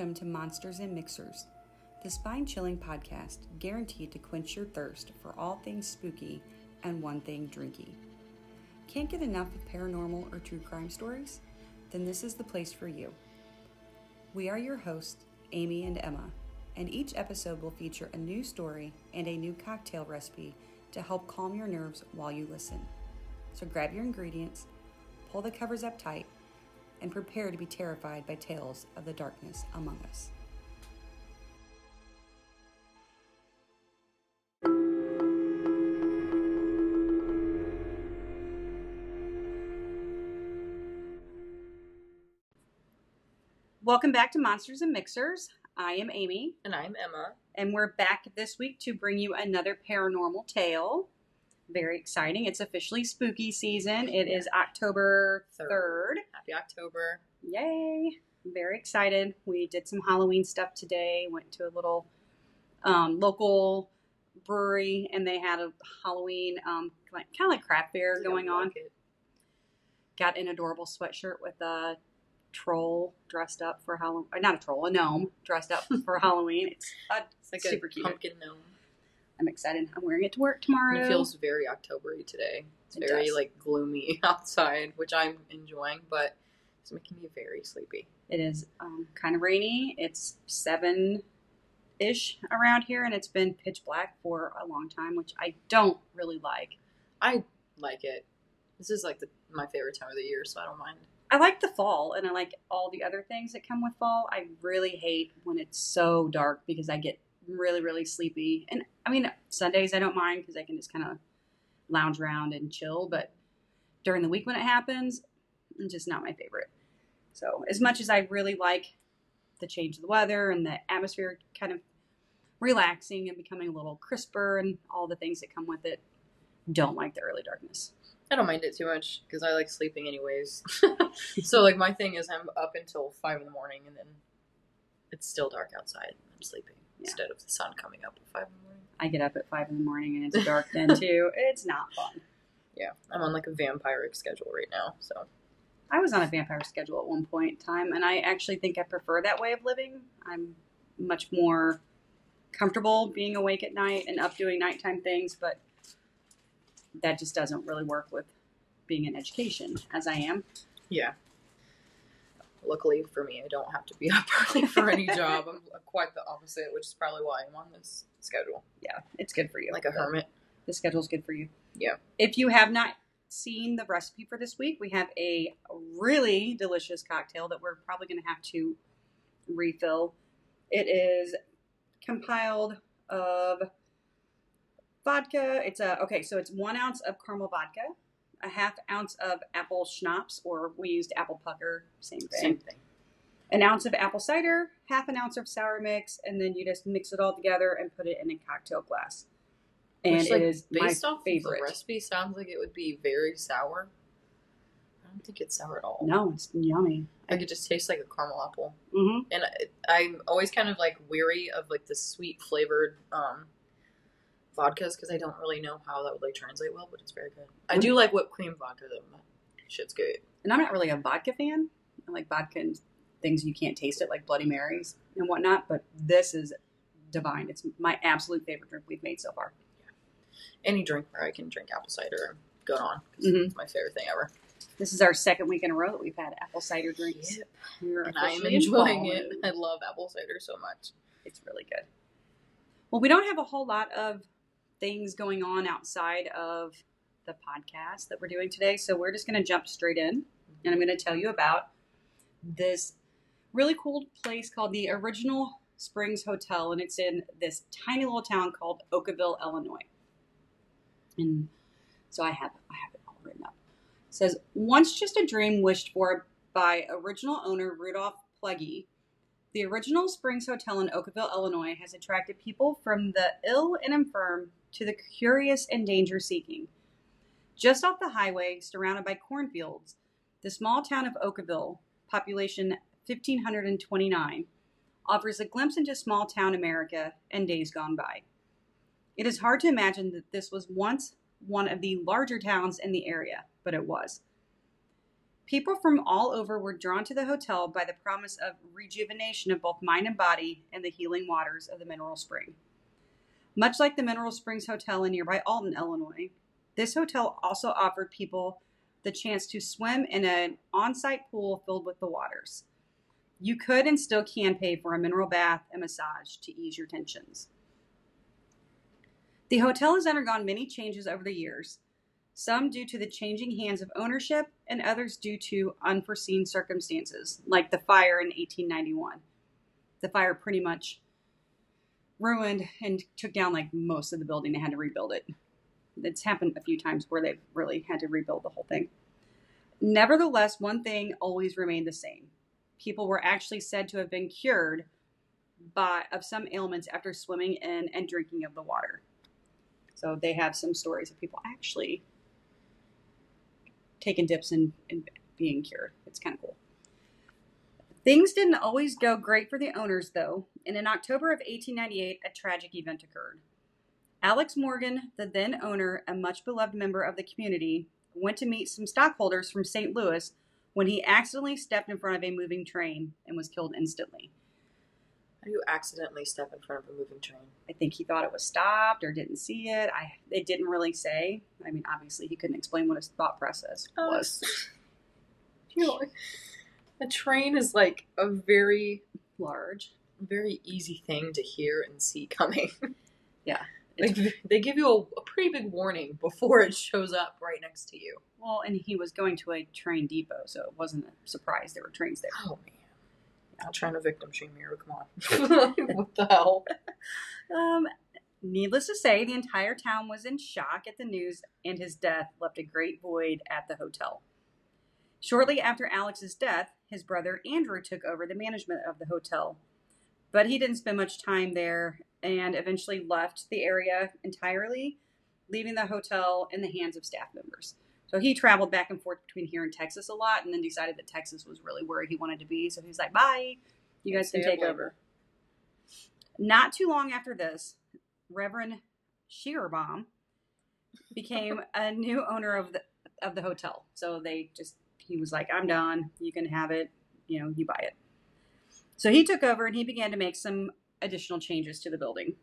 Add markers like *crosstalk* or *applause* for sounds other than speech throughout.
Welcome to Monsters and Mixers, the spine chilling podcast guaranteed to quench your thirst for all things spooky and one thing drinky. Can't get enough of paranormal or true crime stories? Then this is the place for you. We are your hosts, Amy and Emma, and each episode will feature a new story and a new cocktail recipe to help calm your nerves while you listen. So grab your ingredients, pull the covers up tight, and prepare to be terrified by tales of the darkness among us. Welcome back to Monsters and Mixers. I am Amy, And I'm Emma. and we're back this week to bring you another paranormal tale. Very exciting. It's officially spooky season. It is October Third. 3rd. Happy October. Yay! Very excited. We did some Halloween stuff today. Went to a little um, local brewery, and they had a Halloween um, kind of like craft fair going on. it. Got an adorable sweatshirt with a troll dressed up for Halloween. Not a troll, a gnome dressed up for *laughs* Halloween. It's uh, It's like super a cute. pumpkin gnome. I'm excited. I'm wearing it to work tomorrow. It feels very Octobery today. It's It very does. like gloomy *laughs* outside, which I'm enjoying, but it's making me very sleepy. It is um, kind of rainy. It's seven ish around here, and it's been pitch black for a long time, which I don't really like. I like it. This is like the, my favorite time of the year, so I don't mind. I like the fall, and I like all the other things that come with fall. I really hate when it's so dark because I get really, really sleepy. And I mean, Sundays I don't mind because I can just kind of lounge around and chill, but during the week when it happens, it's just not my favorite. So, as much as I really like the change of the weather and the atmosphere kind of relaxing and becoming a little crisper and all the things that come with it, don't like the early darkness. I don't mind it too much because I like sleeping anyways. *laughs* so like my thing is I'm up until five in the morning and then it's still dark outside. I'm sleeping Yeah. instead of the sun coming up at five in the morning. I get up at five in the morning and it's dark then *laughs* too. It's not fun. Yeah, I'm on like a vampiric schedule right now, so I was on a vampire schedule at one point in time, and I actually think I prefer that way of living. I'm much more comfortable being awake at night and up doing nighttime things, but that just doesn't really work with being in education as I am. Yeah. Luckily for me, I don't have to be *laughs* up early for any job. I'm quite the opposite, which is probably why I'm on this schedule. Yeah, it's good for you. Like a hermit. The schedule's good for you. Yeah. If you have not seen the recipe for this week, we have a really delicious cocktail that we're probably going to have to refill. It is compiled of vodka. It's a okay, so it's one ounce of caramel vodka, a half ounce of apple schnapps, or we used apple pucker, same thing. Same thing. An ounce of apple cider, half an ounce of sour mix, and then you just mix it all together and put it in a cocktail glass. And Which, it like, is my based off favorite. of the recipe, sounds like it would be very sour. I don't think it's sour at all. No, it's yummy. Like it just tastes like a caramel apple. Mm-hmm. And I, I'm always kind of like weary of like the sweet flavored um, vodkas because I don't really know how that would like translate well, but it's very good. I do like whipped cream vodka though. Shit's good. And I'm not really a vodka fan. I like vodka and things you can't taste it, like Bloody Marys and whatnot. But this is divine. It's my absolute favorite drink we've made so far. Any drink where I can drink apple cider, good on. Mhm. It's my favorite thing ever. This is our second week in a row that we've had apple cider drinks. Yep. And I am enjoying it. I love apple cider so much. It's really good. Well, we don't have a whole lot of things going on outside of the podcast that we're doing today, so we're just going to jump straight in, and I'm going to tell you about this really cool place called the Original Springs Hotel, and it's in this tiny little town called Okawville, Illinois. And so I have I have it all written up. It says once just a dream wished for by original owner Rudolph Plegge, the original Springs Hotel in Okawville, Illinois, has attracted people from the ill and infirm to the curious and danger seeking. Just off the highway, surrounded by cornfields, the small town of Okawville, population 1529, offers a glimpse into small town America and days gone by. It is hard to imagine that this was once one of the larger towns in the area, but it was. People from all over were drawn to the hotel by the promise of rejuvenation of both mind and body and the healing waters of the mineral spring. Much like the Mineral Springs Hotel in nearby Alton, Illinois, this hotel also offered people the chance to swim in an on site pool filled with the waters. You could and still can pay for a mineral bath and massage to ease your tensions. The hotel has undergone many changes over the years, some due to the changing hands of ownership, and others due to unforeseen circumstances, like the fire in 1891. The fire pretty much ruined and took down like most of the building. They had to rebuild it. It's happened a few times where they've really had to rebuild the whole thing. Nevertheless, one thing always remained the same. People were actually said to have been cured by of some ailments after swimming in and drinking of the water. So they have some stories of people actually taking dips and, and being cured. It's kind of cool. Things didn't always go great for the owners, though, and in October of 1898, a tragic event occurred. Alex Morgan, the then owner and much beloved member of the community, went to meet some stockholders from St. Louis when he accidentally stepped in front of a moving train and was killed instantly. How do you accidentally step in front of a moving train? I think he thought it was stopped or didn't see it. I it didn't really say. I mean, obviously he couldn't explain what his thought process Oh, was. *laughs* Know, a train is like a very, Large. very easy thing to hear and see coming. *laughs* Yeah. *laughs* Like they give you a, a pretty big warning before it shows up right next to you. Well, and he was going to a train depot, so it wasn't a surprise there were trains there. Oh man. Not trying to victim shame here, come on. *laughs* what the hell? Um, needless to say, the entire town was in shock at the news, and his death left a great void at the hotel. Shortly after Alex's death, his brother Andrew took over the management of the hotel, but he didn't spend much time there and eventually left the area entirely, leaving the hotel in the hands of staff members. So he traveled back and forth between here and Texas a lot, and then decided that Texas was really where he wanted to be. So he's like, "Bye, you guys can take over." Not too long after this, Reverend Shearbaum became a new owner of the of the hotel. So they just he was like, "I'm done. You can have it. You know, you buy it." So he took over and he began to make some additional changes to the building.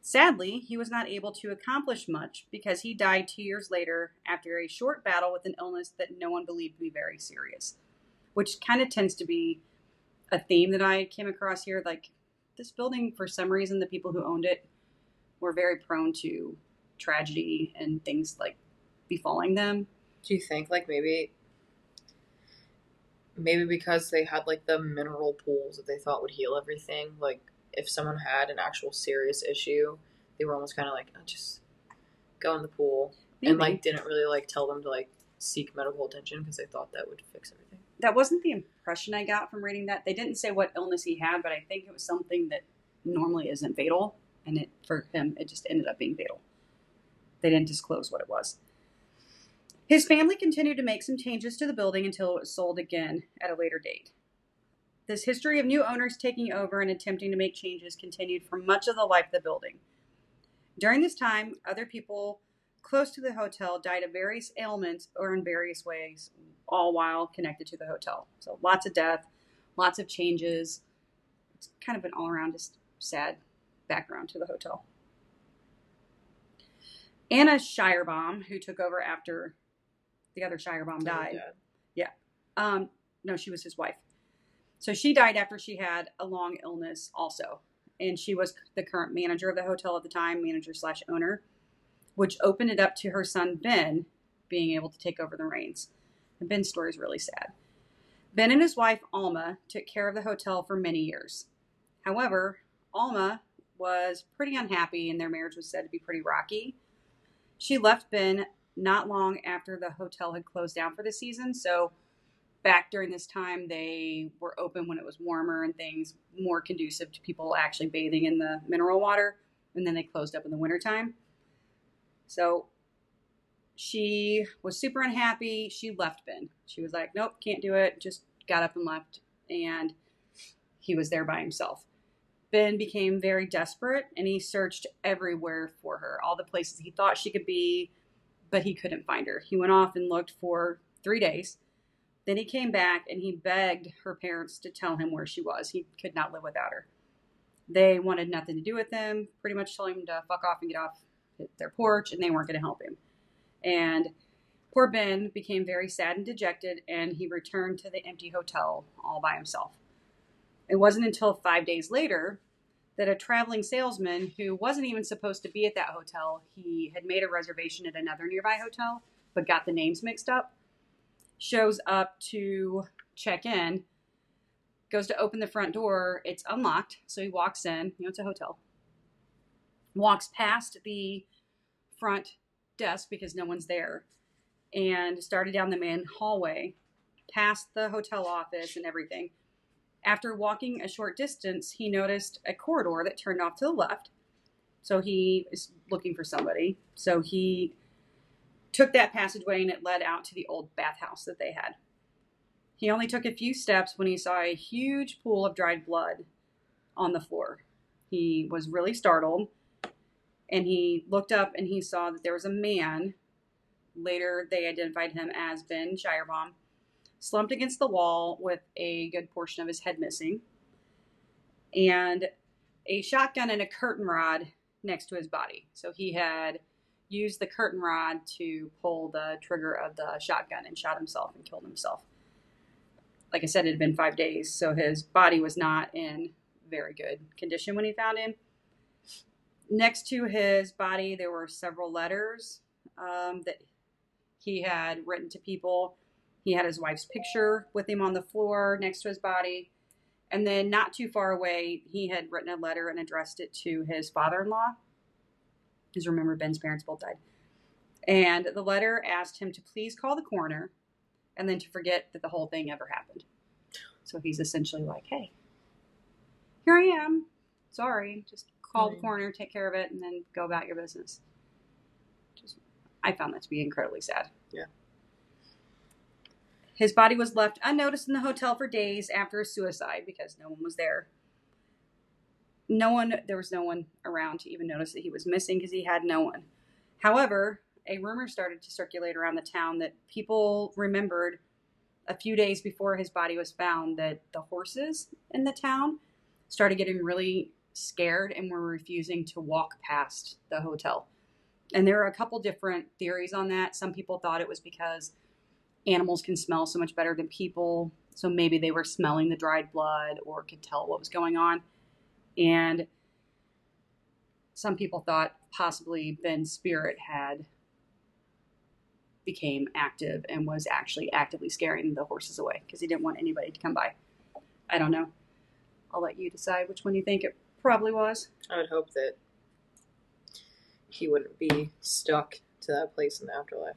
Sadly, he was not able to accomplish much because he died two years later after a short battle with an illness that no one believed to be very serious, which kind of tends to be a theme that I came across here. Like, this building, for some reason, the people who owned it were very prone to tragedy and things like befalling them. Do you think like maybe maybe because they had like the mineral pools that they thought would heal everything, like if someone had an actual serious issue, they were almost kind of like, oh, just go in the pool and like didn't really like tell them to like seek medical attention because they thought that would fix everything. that wasn't the impression I got from reading that. They didn't say what illness he had, but I think it was something that normally isn't fatal, and it for him it just ended up being fatal. They didn't disclose what it was. His family continued to make some changes to the building until it was sold again at a later date. This history of new owners taking over and attempting to make changes continued for much of the life of the building. During this time, other people close to the hotel died of various ailments or in various ways, all while connected to the hotel. So lots of death, lots of changes. It's kind of an all around just sad background to the hotel. Anna Shirebaum, who took over after the other Shirebaum died, Yeah. um, no, she was his wife. So she died after she had a long illness, also, and she was the current manager of the hotel at the time, manager slash owner, which opened it up to her son Ben being able to take over the reins. And Ben's story is really sad. Ben and his wife Alma took care of the hotel for many years. However, Alma was pretty unhappy, and their marriage was said to be pretty rocky. She left Ben not long after the hotel had closed down for the season, so back during this time, they were open when it was warmer and things more conducive to people actually bathing in the mineral water. And then they closed up in the wintertime. So she was super unhappy. She left Ben. She was like, nope, can't do it. Just got up and left. And he was there by himself. Ben became very desperate and he searched everywhere for her, all the places he thought she could be, but he couldn't find her. He went off and looked for three days. Then he came back and he begged her parents to tell him where she was. He could not live without her. They wanted nothing to do with him, pretty much told him to fuck off and get off their porch, and they weren't going to help him. And poor Ben became very sad and dejected, and he returned to the empty hotel all by himself. It wasn't until five days later that a traveling salesman who wasn't even supposed to be at that hotel, he had made a reservation at another nearby hotel, but got the names mixed up, shows up to check in, goes to open the front door. It's unlocked, so he walks in. You know, it's a hotel. Walks past the front desk because no one's there, and started down the main hallway, past the hotel office and everything. After walking a short distance, he noticed a corridor that turned off to the left. So he is looking for somebody. So he took that passageway and it led out to the old bathhouse that they had. He only took a few steps when he saw a huge pool of dried blood on the floor. He was really startled and he looked up and he saw that there was a man. Later, they identified him as Ben Shirebaum, slumped against the wall with a good portion of his head missing, and a shotgun and a curtain rod next to his body. So he had used the curtain rod to pull the trigger of the shotgun and shot himself and killed himself. Like I said, it had been five days, so his body was not in very good condition when he found him. Next to his body, there were several letters um, that he had written to people. He had his wife's picture with him on the floor next to his body. And then, not too far away, he had written a letter and addressed it to his father in law. Because remember, Ben's parents both died. And the letter asked him to please call the coroner and then to forget that the whole thing ever happened. So he's essentially like, hey, here I am. Sorry. Just call the coroner, take care of it, and then go about your business. Just, I found that to be incredibly sad. Yeah. His body was left unnoticed in the hotel for days after his suicide because no one was there. No one, there was no one around to even notice that he was missing because he had no one. However, a rumor started to circulate around the town that people remembered a few days before his body was found that the horses in the town started getting really scared and were refusing to walk past the hotel. And there are a couple different theories on that. Some people thought it was because animals can smell so much better than people. So maybe they were smelling the dried blood or could tell what was going on. And some people thought possibly Ben's spirit had became active and was actually actively scaring the horses away because he didn't want anybody to come by. I don't know. I'll let you decide which one you think it probably was. I would hope that he wouldn't be stuck to that place in the afterlife.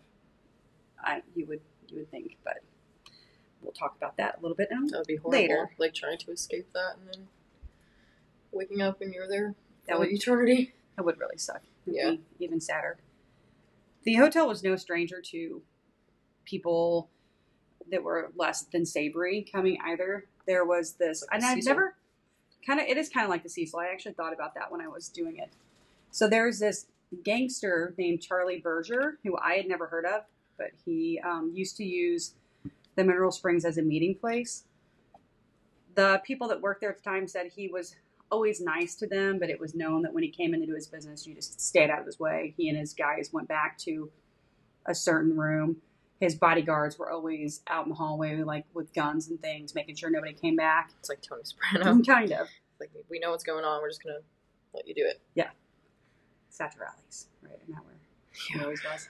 I you would you would think, but we'll talk about that a little bit now. That would be horrible. Later. Like trying to escape that and then waking up and you're there That would- eternity. *laughs* That would really suck. It'd Yeah. be even sadder. The hotel was no stranger to people that were less than savory coming either. There was this, Like and I've never kind of, it is kind of like the Cecil. I actually thought about that when I was doing it. So there's this gangster named Charlie Birger who I had never heard of, but he um, used to use the Mineral Springs as a meeting place. The people that worked there at the time said he was always nice to them, but it was known that when he came in to do his business, you just stayed out of his way. He and his guys went back to a certain room. His bodyguards were always out in the hallway, like with guns and things, making sure nobody came back. It's like Tony Soprano. *laughs* kind of. like we know what's going on. We're just gonna let you do it. Satriale's, right? Isn't that where he always was?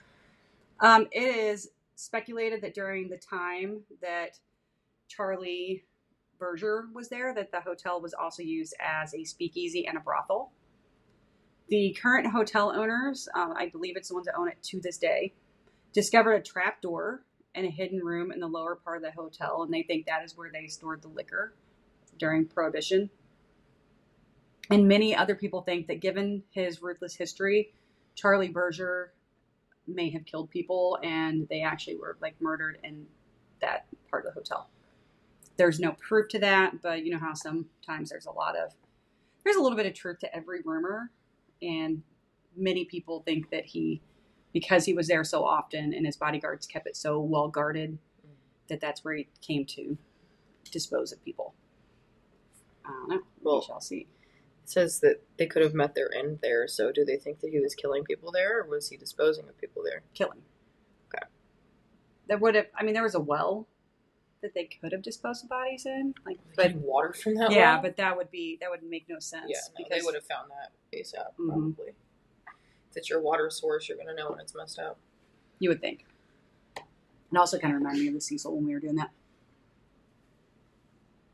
Um, it is speculated that during the time that Charlie Birger was there, that the hotel was also used as a speakeasy and a brothel. The current hotel owners, um, I believe it's the ones that own it to this day, discovered a trap door in a hidden room in the lower part of the hotel, and they think that is where they stored the liquor during Prohibition. And many other people think that given his ruthless history, Charlie Birger may have killed people and they actually were like murdered in that part of the hotel. There's no proof to that, but you know how sometimes there's a lot of there's a little bit of truth to every rumor and many people think that he because he was there so often and his bodyguards kept it so well guarded that that's where he came to dispose of people. I don't know. Well- we shall see. Says that they could have met their end there. So do they think that he was killing people there, or was he disposing of people there? killing. Okay. There would have. I mean, there was a well that they could have disposed of bodies in, like, but water from that. yeah, well? but that would be that would make no sense. yeah, no, they would have found that ASAP Mhm. probably. If it's your water source, you're gonna know when it's messed up. You would think. It also kind of reminded me of the Cecil when we were doing that.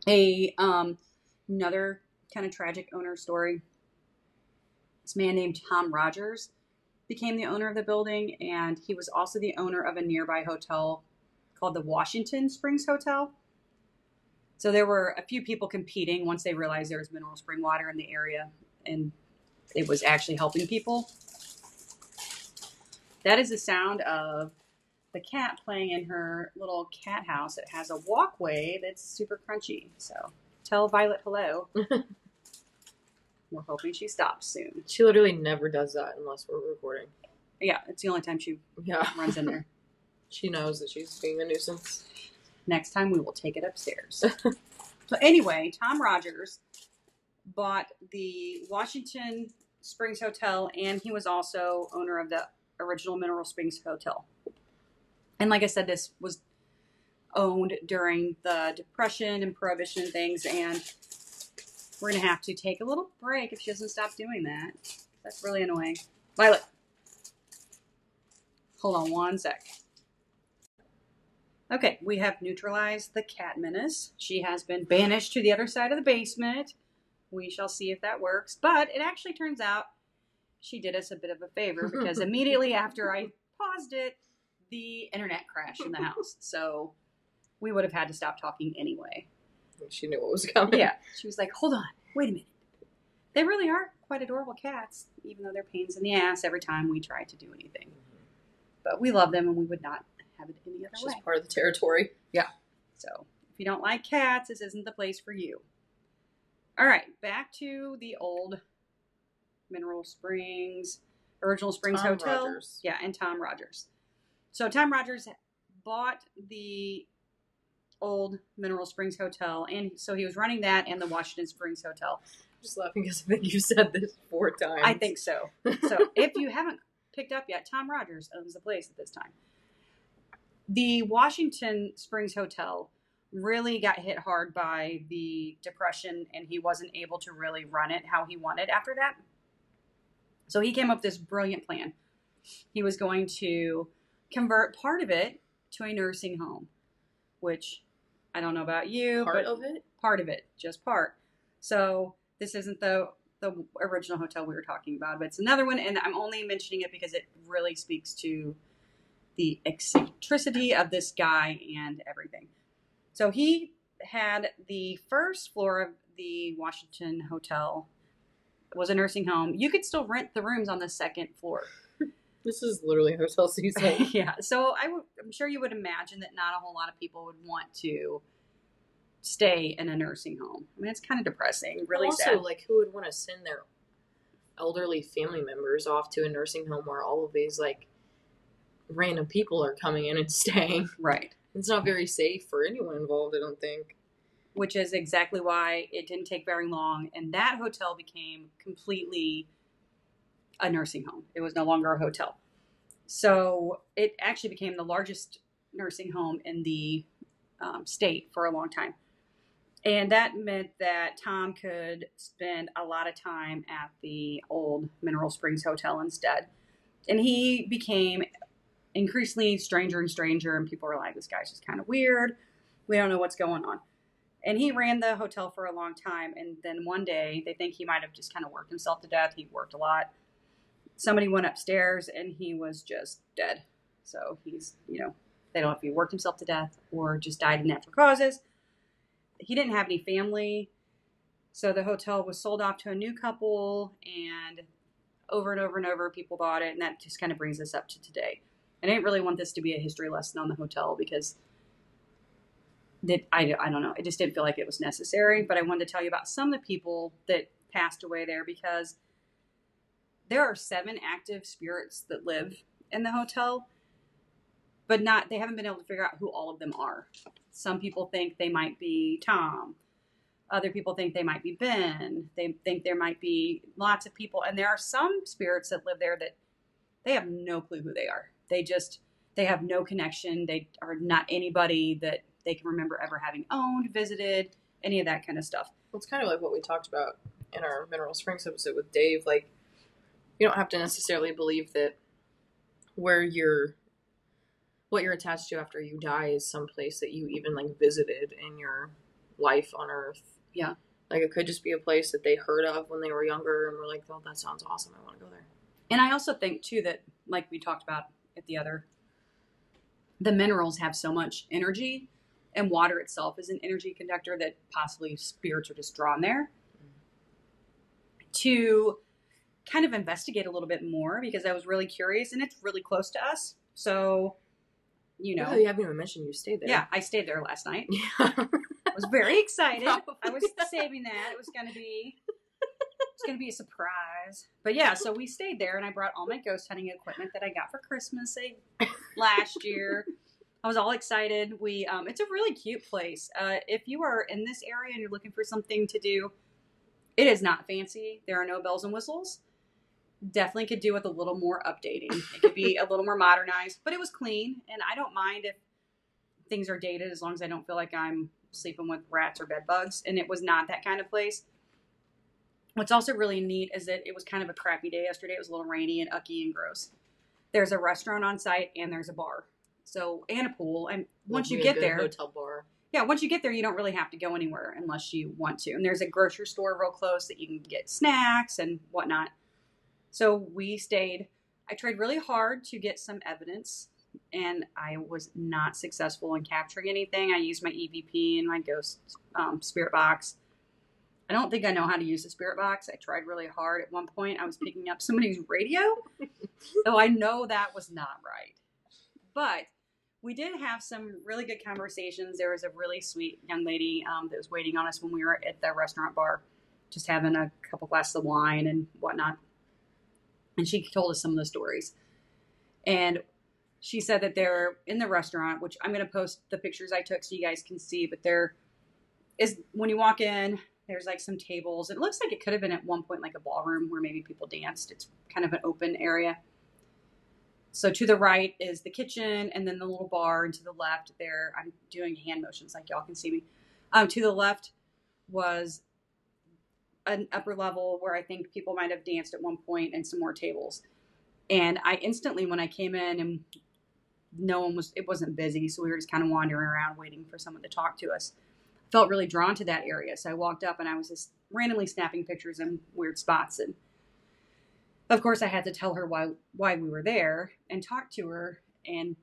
A um, another kind of tragic owner story. This man named Tom Rogers became the owner of the building, and he was also the owner of a nearby hotel called the Washington Springs Hotel. So there were a few people competing once they realized there was mineral spring water in the area, and it was actually helping people. That is the sound of the cat playing in her little cat house. It has a walkway that's super crunchy. So tell Violet hello. *laughs* We're hoping she stops soon. She literally never does that unless we're recording. Yeah, it's the only time she Yeah, runs in there. *laughs* she knows that she's being a nuisance. Next time we will take it upstairs. *laughs* so anyway, Tom Rogers bought the Washington Springs Hotel and he was also owner of the original Mineral Springs Hotel. And like I said, this was owned during the Depression and Prohibition and things, and we're gonna have to take a little break if she doesn't stop doing that. That's really annoying. Violet. Hold on one sec. Okay, we have neutralized the cat menace. She has been banished to the other side of the basement. We shall see if that works. But it actually turns out she did us a bit of a favor because *laughs* immediately after I paused it, the internet crashed in the house. So we would have had to stop talking anyway. She knew what was coming. Yeah. She was like, hold on, wait a minute. They really are quite adorable cats, even though they're pains in the ass every time we try to do anything. But we love them and we would not have it any other It's way. just part of the territory. Yeah. So if you don't like cats, this isn't the place for you. All right, back to the old Mineral Springs, Original Springs Tom Hotel. Rogers. Yeah, and Tom Rogers. So Tom Rogers bought the old Mineral Springs Hotel, and so he was running that and the Washington Springs Hotel. I'm just laughing because I think you said this four times. I think so. So if you haven't picked up yet, Tom Rogers owns the place at this time. The Washington Springs Hotel really got hit hard by the depression and he wasn't able to really run it how he wanted after that. So he came up with this brilliant plan. He was going to convert part of it to a nursing home, which I don't know about you, part but of it. part of it, just part. So this isn't the the original hotel we were talking about, but it's another one, and I'm only mentioning it because it really speaks to the eccentricity of this guy and everything. So he had the first floor of the Washington Hotel was a nursing home. You could still rent the rooms on the second floor. This is literally hotel *laughs* season. *laughs* yeah. So I would, I'm sure you would imagine that not a whole lot of people would want to stay in a nursing home. I mean, it's kind of depressing, really also, sad. like, who would want to send their elderly family members off to a nursing home where all of these like random people are coming in and *laughs* staying? Right. It's not very safe for anyone involved. I don't think. Which is exactly why it didn't take very long, and that hotel became completely a nursing home. It was no longer a hotel. So it actually became the largest nursing home in the um, state for a long time. And that meant that Tom could spend a lot of time at the old Mineral Springs Hotel instead. And he became increasingly stranger and stranger, and people were like, this guy's just kind of weird. We don't know what's going on. And he ran the hotel for a long time. And then one day, they think he might have just kind of worked himself to death. He worked a lot. Somebody went upstairs and he was just dead. So he's, you know, They don't know if he worked himself to death or just died of natural causes. He didn't have any family. So the hotel was sold off to a new couple, and over and over and over, people bought it. And that just kind of brings us up to today. I didn't really want this to be a history lesson on the hotel because that I, I don't know. I just didn't feel like it was necessary. But I wanted to tell you about some of the people that passed away there because there are seven active spirits that live in the hotel, but not they haven't been able to figure out who all of them are. Some people think they might be Tom. Other people think they might be Ben. They think there might be lots of people, and there are some spirits that live there that they have no clue who they are. They just they have no connection. They are not anybody that they can remember ever having owned, visited, any of that kind of stuff. Well, it's kind of like what we talked about in our Mineral Springs episode with Dave. Like, you don't have to necessarily believe that where you're, what you're attached to after you die is some place that you even like visited in your life on Earth. Yeah. Like it could just be a place that they heard of when they were younger and were like, "Oh, that sounds awesome. I want to go there." And I also think too that, like we talked about at the other, the minerals have so much energy, and water itself is an energy conductor that possibly spirits are just drawn there. Mm-hmm. To kind of investigate a little bit more because I was really curious, and it's really close to us. So, you know, Oh, you haven't even mentioned you stayed there. yeah, I stayed there last night. *laughs* Yeah. I was very excited. *laughs* I was saving that. It was going to be it's going to be a surprise. But yeah, so we stayed there and I brought all my ghost hunting equipment that I got for Christmas last year. I was all excited. We um, it's a really cute place. Uh, if you are in this area and you're looking for something to do, it is not fancy. There are no bells and whistles. Definitely could do with a little more updating. It could be *laughs* a little more modernized, but it was clean, and I don't mind if things are dated as long as I don't feel like I'm sleeping with rats or bed bugs. And it was not that kind of place. What's also really neat is that it was kind of a crappy day yesterday. It was a little rainy and ucky and gross. There's a restaurant on site and there's a bar. So and a pool. And once you Would be a get there, hotel bar. yeah, once you get there, you don't really have to go anywhere unless you want to. And there's a grocery store real close that you can get snacks and whatnot. So we stayed. I tried really hard to get some evidence, and I was not successful in capturing anything. I used my EVP and my ghost um, spirit box. I don't think I know how to use the spirit box. I tried really hard. At one point, I was picking up somebody's radio, *laughs* so I know that was not right. But we did have some really good conversations. There was a really sweet young lady um, that was waiting on us when we were at the restaurant bar, just having a couple glasses of wine and whatnot. And she told us some of the stories. And she said that they're in the restaurant, which I'm going to post the pictures I took so you guys can see. But there is, when you walk in, there's like some tables. It looks like it could have been at one point like a ballroom where maybe people danced. It's kind of an open area. So to the right is the kitchen, and then the little bar, and to the left there, I'm doing hand motions like y'all can see me. Um, to the left was an upper level where I think people might have danced at one point, and some more tables. And I instantly, when I came in, and no one was, it wasn't busy, so we were just kind of wandering around waiting for someone to talk to us. Felt really drawn to that area, so I walked up and I was just randomly snapping pictures in weird spots and of course I had to tell her why why we were there and talk to her and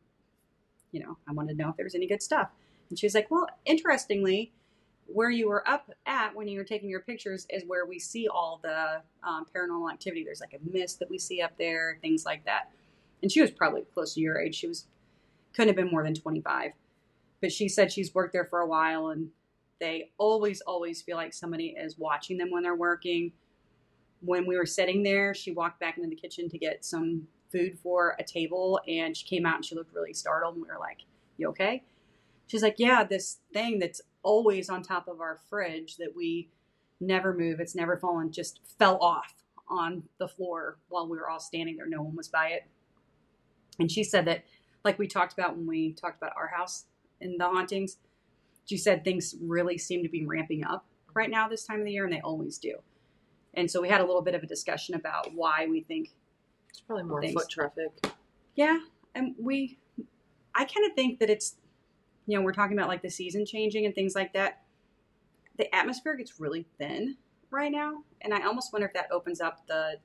you know, I wanted to know if there was any good stuff. And she was like, "Well, interestingly, where you were up at when you were taking your pictures is where we see all the um, paranormal activity. There's like a mist that we see up there, things like that." And she was probably close to your age. She was couldn't have been more than 25. But she said she's worked there for a while and they always always feel like somebody is watching them when they're working when we were sitting there, she walked back into the kitchen to get some food for a table and she came out and she looked really startled and we were like, You okay? She's like, Yeah, this thing that's always on top of our fridge that we never move, it's never fallen, just fell off on the floor while we were all standing there. No one was by it. And she said that, like we talked about when we talked about our house in the hauntings, she said things really seem to be ramping up right now this time of the year, and they always do. And so we had a little bit of a discussion about why we think, It's probably more Thanks. foot traffic. yeah, and we, I kind of think that it's, you know, we're talking about like the season changing and things like that. The atmosphere gets really thin right now, and I almost wonder if that opens up the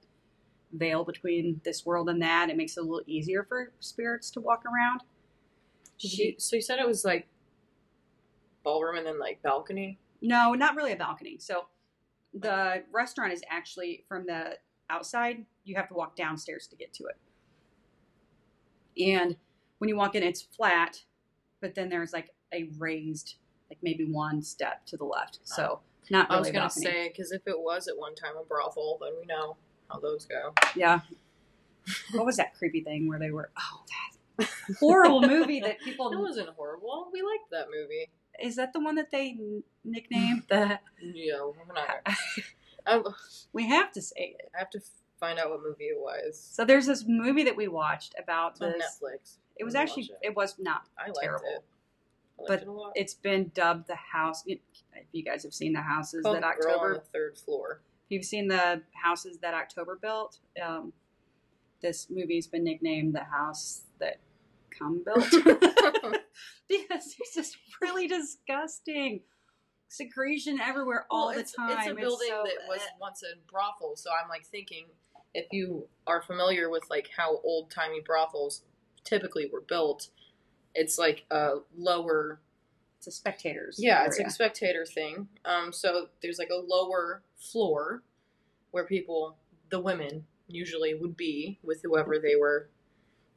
veil between this world and that. It makes it a little easier for spirits to walk around. She so you said it was like ballroom and then like balcony. no, not really a balcony. So the restaurant is actually from the outside. You have to walk downstairs to get to it. And when you walk in, it's flat, but then there's like a raised, like maybe one step to the left. So not I was gonna balcony. say because if it was at one time a brothel, then we know how those go. Yeah. What was that creepy thing where they were? Oh, that horrible movie that *laughs* people. It wasn't horrible. We liked that movie. Is that the one that they nicknamed the? Yeah, we're not. I, *laughs* um, we have to say it. I have to find out what movie it was. So there's this movie that we watched about It's on this. Netflix. It was actually watch it. was not. I terrible. it. I But it. It's been dubbed the house. If you guys have seen the houses Called that October, the third floor. if you've seen the houses that October built, um, this movie's been nicknamed the house that cum built. *laughs* *laughs* because it's just really disgusting. Secretion everywhere all Well, the it's, time. It's a building so- that was once a brothel, so I'm like thinking if you are familiar with like how old timey brothels typically were built, it's like a lower It's a spectators. Yeah, it's a spectator thing. Um, so there's like a lower floor where people, the women, usually would be with whoever they were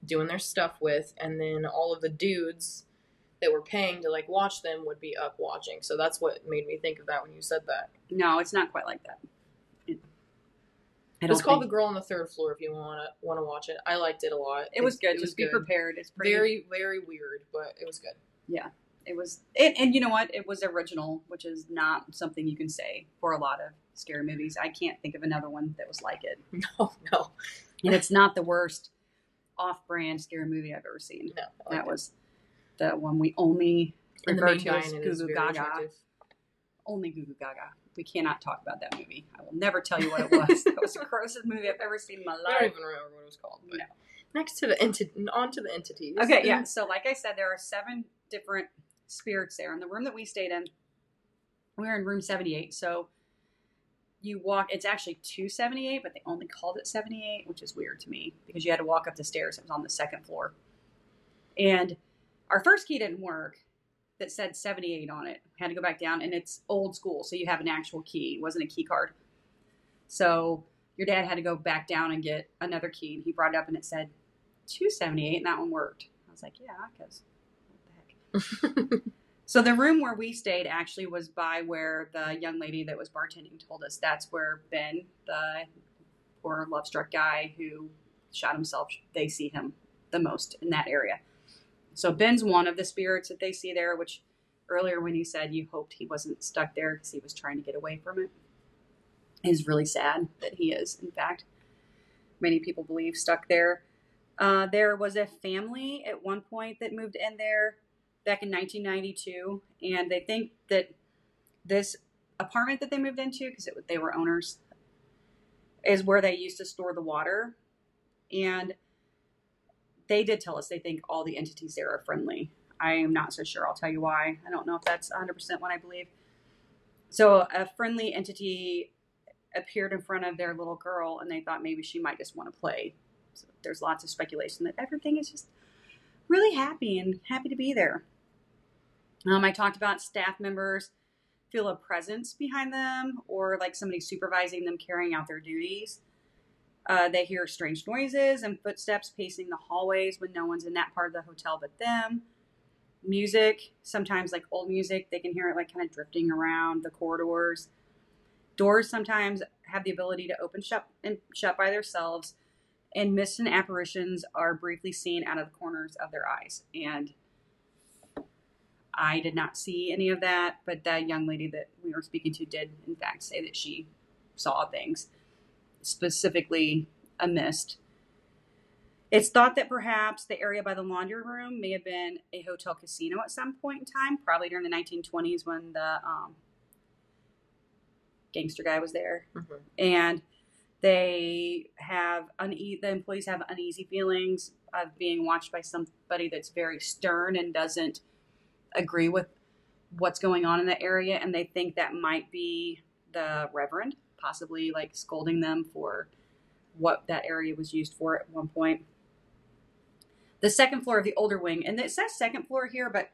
doing their stuff with, and then all of the dudes that were paying to like watch them would be up watching. So that's what made me think of that when you said that. no, it's not quite like that. It's called think- The Girl on the Third Floor. If you want to want to watch it, I liked it a lot. It was good. It was Just be good. prepared. It's pretty. Very very weird, but it was good. Yeah, it was. It, and you know what? It was original, which is not something you can say for a lot of scary movies. I can't think of another one that was like it. *laughs* No, no, And it's not the worst off-brand scary movie I've ever seen. no. That it. was the one we only refer to as in it is Goo Gaga. attractive. Only Goo Goo Gaga. We cannot talk about that movie. I will never tell you what it was. *laughs* that was the grossest movie I've ever seen in my life. I don't even remember what it was called. But No. Next to the entity, on to the entities. Okay, yeah. So, like I said, there are seven different spirits there. In the room that we stayed in, we were in room 78. So, you walk, it's actually 278, but they only called it 78, which is weird to me because you had to walk up the stairs. It was on the second floor. And our first key didn't work that said 78 on it. Had to go back down, and it's old school. So, you have an actual key, it wasn't a key card. So, your dad had to go back down and get another key, and he brought it up, and it said 278, and that one worked. I was like, yeah, because what the heck. So the room where we stayed actually was by where the young lady that was bartending told us that's where Ben, the poor love struck guy who shot himself, they see him the most in that area. So Ben's one of the spirits that they see there, which earlier when you said you hoped he wasn't stuck there because he was trying to get away from it is really sad that he is, in fact. Many people believe stuck there. Uh, there was a family at one point that moved in there back in 1992, and they think that this apartment that they moved into, because they were owners, is where they used to store the water. And they did tell us they think all the entities there are friendly. I am not so sure. I'll tell you why. I don't know if that's 100% what I believe. So, a friendly entity appeared in front of their little girl, and they thought maybe she might just want to play. So there's lots of speculation that everything is just really happy and happy to be there. Um, I talked about staff members feel a presence behind them or like somebody supervising them carrying out their duties. Uh, they hear strange noises and footsteps pacing the hallways when no one's in that part of the hotel but them. Music, sometimes like old music, they can hear it like kind of drifting around the corridors. Doors sometimes have the ability to open shut and shut by themselves and mists and apparitions are briefly seen out of the corners of their eyes. And I did not see any of that, but that young lady that we were speaking to did, in fact, say that she saw things, specifically a mist. It's thought that perhaps the area by the laundry room may have been a hotel casino at some point in time, probably during the 1920s when the um, gangster guy was there Mhm. and they have une- the employees have uneasy feelings of being watched by somebody that's very stern and doesn't agree with what's going on in the area and they think that might be the reverend possibly like scolding them for what that area was used for at one point the second floor of the older wing, and it says second floor here, but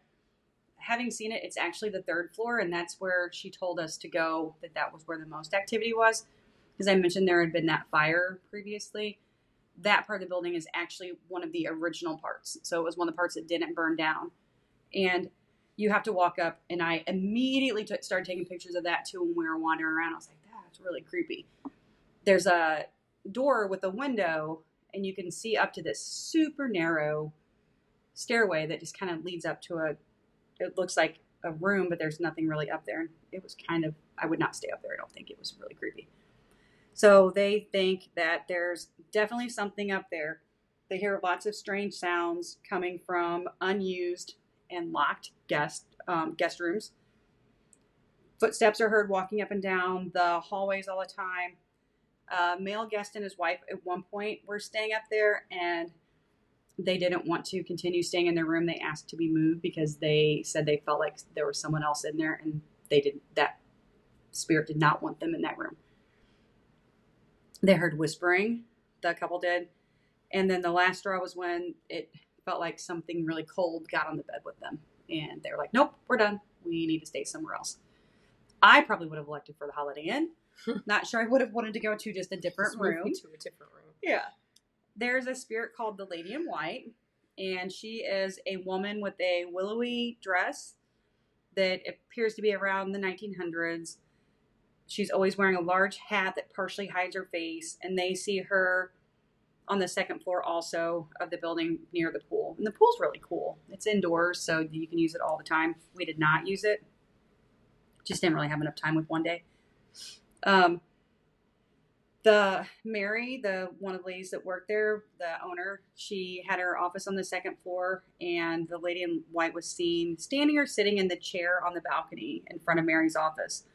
having seen it, it's actually the third floor, and that's where she told us to go. That that was where the most activity was, because I mentioned there had been that fire previously. That part of the building is actually one of the original parts, so it was one of the parts that didn't burn down, and you have to walk up. And I immediately t- started taking pictures of that too when we were wandering around. I was like, really creepy. There's a door with a window, and you can see up to this super narrow stairway that just kind of leads up to a it looks like a room, but there's nothing really up there. It was kind of, I would not stay up there. I don't think it was really creepy. So they think that there's definitely something up there. They hear lots of strange sounds coming from unused and locked guest um, guest rooms. Footsteps are heard walking up and down the hallways all the time. A male guest and his wife at one point were staying up there, and they didn't want to continue staying in their room. They asked to be moved because they said they felt like there was someone else in there, and they didn't. That spirit did not want them in that room. They heard whispering. The couple did, and then the last straw was when it felt like something really cold got on the bed with them, and they were like, "Nope, we're done. We need to stay somewhere else." I probably would have elected for the Holiday Inn. *laughs* Not sure I would have wanted to go to just a different Just room. to a different room. Yeah. There's a spirit called the Lady in White, and she is a woman with a willowy dress that appears to be around the 1900s. She's always wearing a large hat that partially hides her face, and they see her on the second floor also of the building near the pool. And the pool's really cool. It's indoors, so you can use it all the time. We did not use it. Just didn't really have enough time with one day. Um, the Mary, the one of the ladies that worked there, the owner, she had her office on the second floor, and the lady in white was seen standing or sitting in the chair on the balcony in front of Mary's office.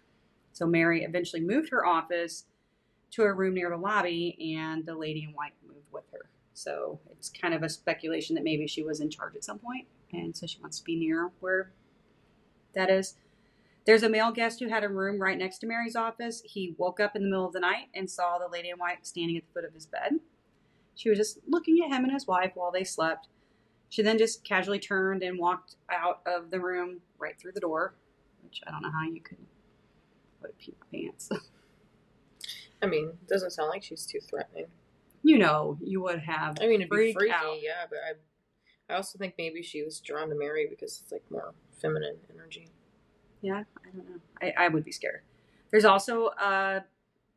So Mary eventually moved her office to a room near the lobby, and the lady in white moved with her. So it's kind of a speculation that maybe she was in charge at some point, and so she wants to be near where that is. There's a male guest who had a room right next to Mary's office. He woke up in the middle of the night and saw the lady in white standing at the foot of his bed. She was just looking at him and his wife while they slept. She then just casually turned and walked out of the room right through the door, which I don't know how you could put pee pants. *laughs* I mean, it doesn't sound like she's too threatening. you know, you would have. I mean, it'd be freaky, out. yeah, but I, I also think maybe she was drawn to Mary because it's like more feminine energy. Yeah, I don't know. I, I would be scared. There's also uh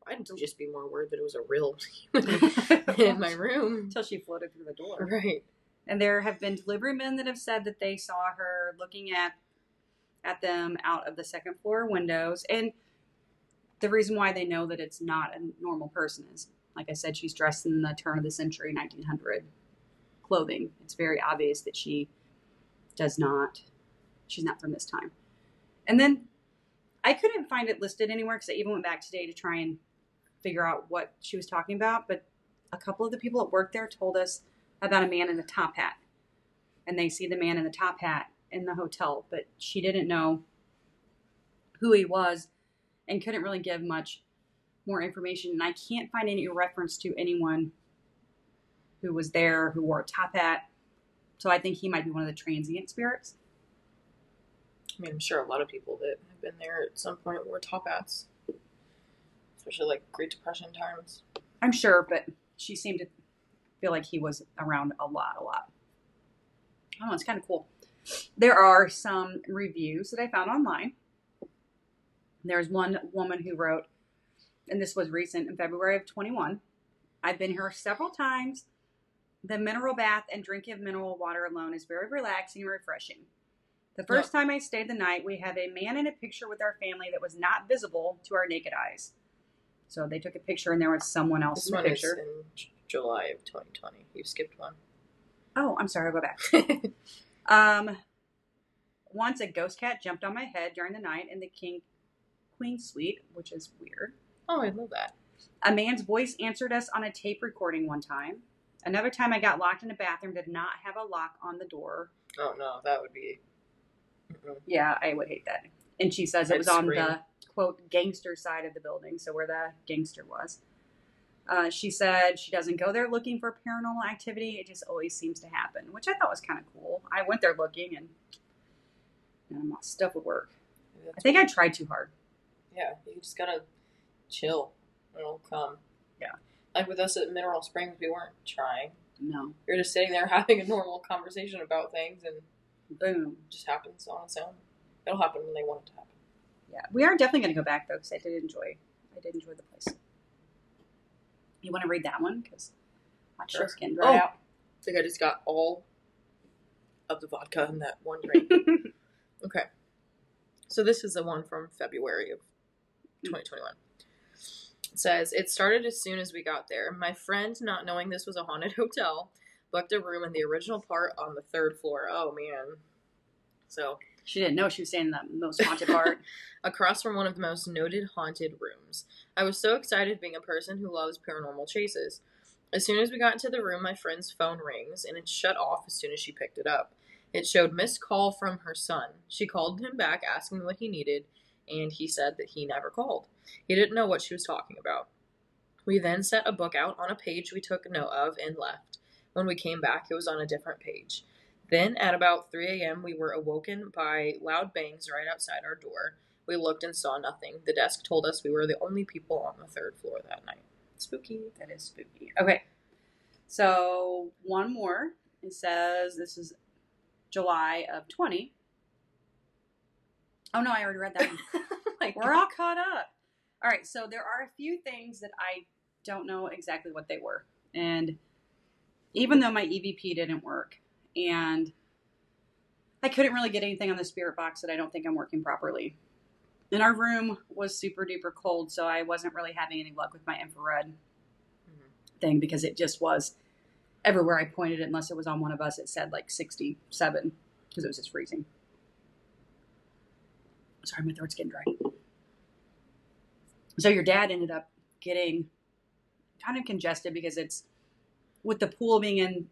I'd just be more worried that it was a real *laughs* *laughs* human in my room. until she floated through the door. Right. And there have been delivery men that have said that they saw her looking at at them out of the second floor windows. And the reason why they know that it's not a normal person is, like I said, she's dressed in the turn of the century, 1900 clothing. It's very obvious that she does not, she's not from this time. And then I couldn't find it listed anywhere because I even went back today to try and figure out what she was talking about. But a couple of the people that worked there told us about a man in a top hat. And they see the man in the top hat in the hotel, but she didn't know who he was and couldn't really give much more information. And I can't find any reference to anyone who was there who wore a top hat. So I think he might be one of the transient spirits. I mean, I'm sure a lot of people that have been there at some point were top hats, especially like Great Depression times. I'm sure, but she seemed to feel like he was around a lot, a lot. I don't know, it's kind of cool. There are some reviews that I found online. There's one woman who wrote, and this was recent in February of 21. I've been here several times. The mineral bath and drinking of mineral water alone is very relaxing and refreshing. The first time I stayed the night, we had a man in a picture with our family that was not visible to our naked eyes. So they took a picture and there was someone else This in the one is picture. in July of 2020. You skipped one. Oh, I'm sorry, I'll go back. *laughs* Um, once a ghost cat jumped on my head during the night in the king queen suite, which is weird. oh, I love that. A man's voice answered us on a tape recording one time. Another time I got locked in a bathroom, did not have a lock on the door. Oh no, that would be. Mm-mm. Yeah, I would hate that. And she says it was on the quote gangster side of the building, so where the gangster was. Uh, she said she doesn't go there looking for paranormal activity. It just always seems to happen, which I thought was kind of cool. I went there looking and, and my stuff would work. I think I tried too hard. Yeah, you just gotta chill. It'll come. Yeah. Like with us at Mineral Springs, we weren't trying. No. We were just sitting there *laughs* having a normal conversation about things, and Boom. just happens on its own. It'll happen when they want it to happen. Yeah. We are definitely going to go back, though, because I did enjoy I did enjoy the place. You want to read that one? Because my Sure. shit's getting dried Oh. out. I think I just got all of the vodka in that one drink. *laughs* okay. So this is the one from February of 2021. It says, It started as soon as we got there. My friend, not knowing this was a haunted *laughs* hotel, booked a room in the original part on the third floor. Oh, man. So, She didn't know she was staying in the most haunted part. *laughs* across from one of the most noted haunted rooms. I was so excited being a person who loves paranormal chases. As soon as we got into the room, my friend's phone rings and it shut off as soon as she picked it up. It showed missed call from her son. She called him back asking what he needed, and he said that he never called. He didn't know what she was talking about. We then set a book out on a page we took note of and left. When we came back, it was on a different page. Then, at about 3 a.m., we were awoken by loud bangs right outside our door. We looked and saw nothing. The desk told us we were the only people on the third floor that night. Spooky. That is spooky. Okay. So one more. It says this is July of 20. Oh no, I already read that one. *laughs* Oh like, We're all caught up. All right, so there are a few things that I don't know exactly what they were. And even though my EVP didn't work and I couldn't really get anything on the spirit box that I don't think I'm working properly. And our room was super duper cold, so I wasn't really having any luck with my infrared mm-hmm. thing because it just was everywhere I pointed it, unless it was on one of us, it said like 67 because it was just freezing. Sorry, my throat's getting dry. So your dad ended up getting kind of congested because it's with the pool being in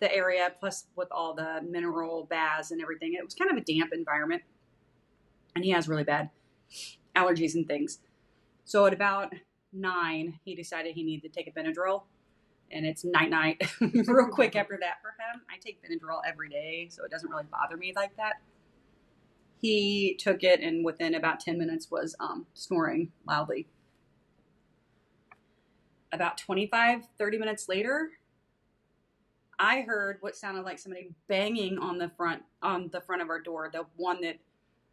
the area, plus with all the mineral baths and everything. It was kind of a damp environment, and he has really bad allergies and things. So at about nine, he decided he needed to take a Benadryl, and it's night night *laughs* real quick after that for him. I take Benadryl every day, so it doesn't really bother me like that. He took it, and within about 10 minutes was um, snoring loudly. About 25, 30 minutes later, I heard what sounded like somebody banging on the front on the front of our door, the one that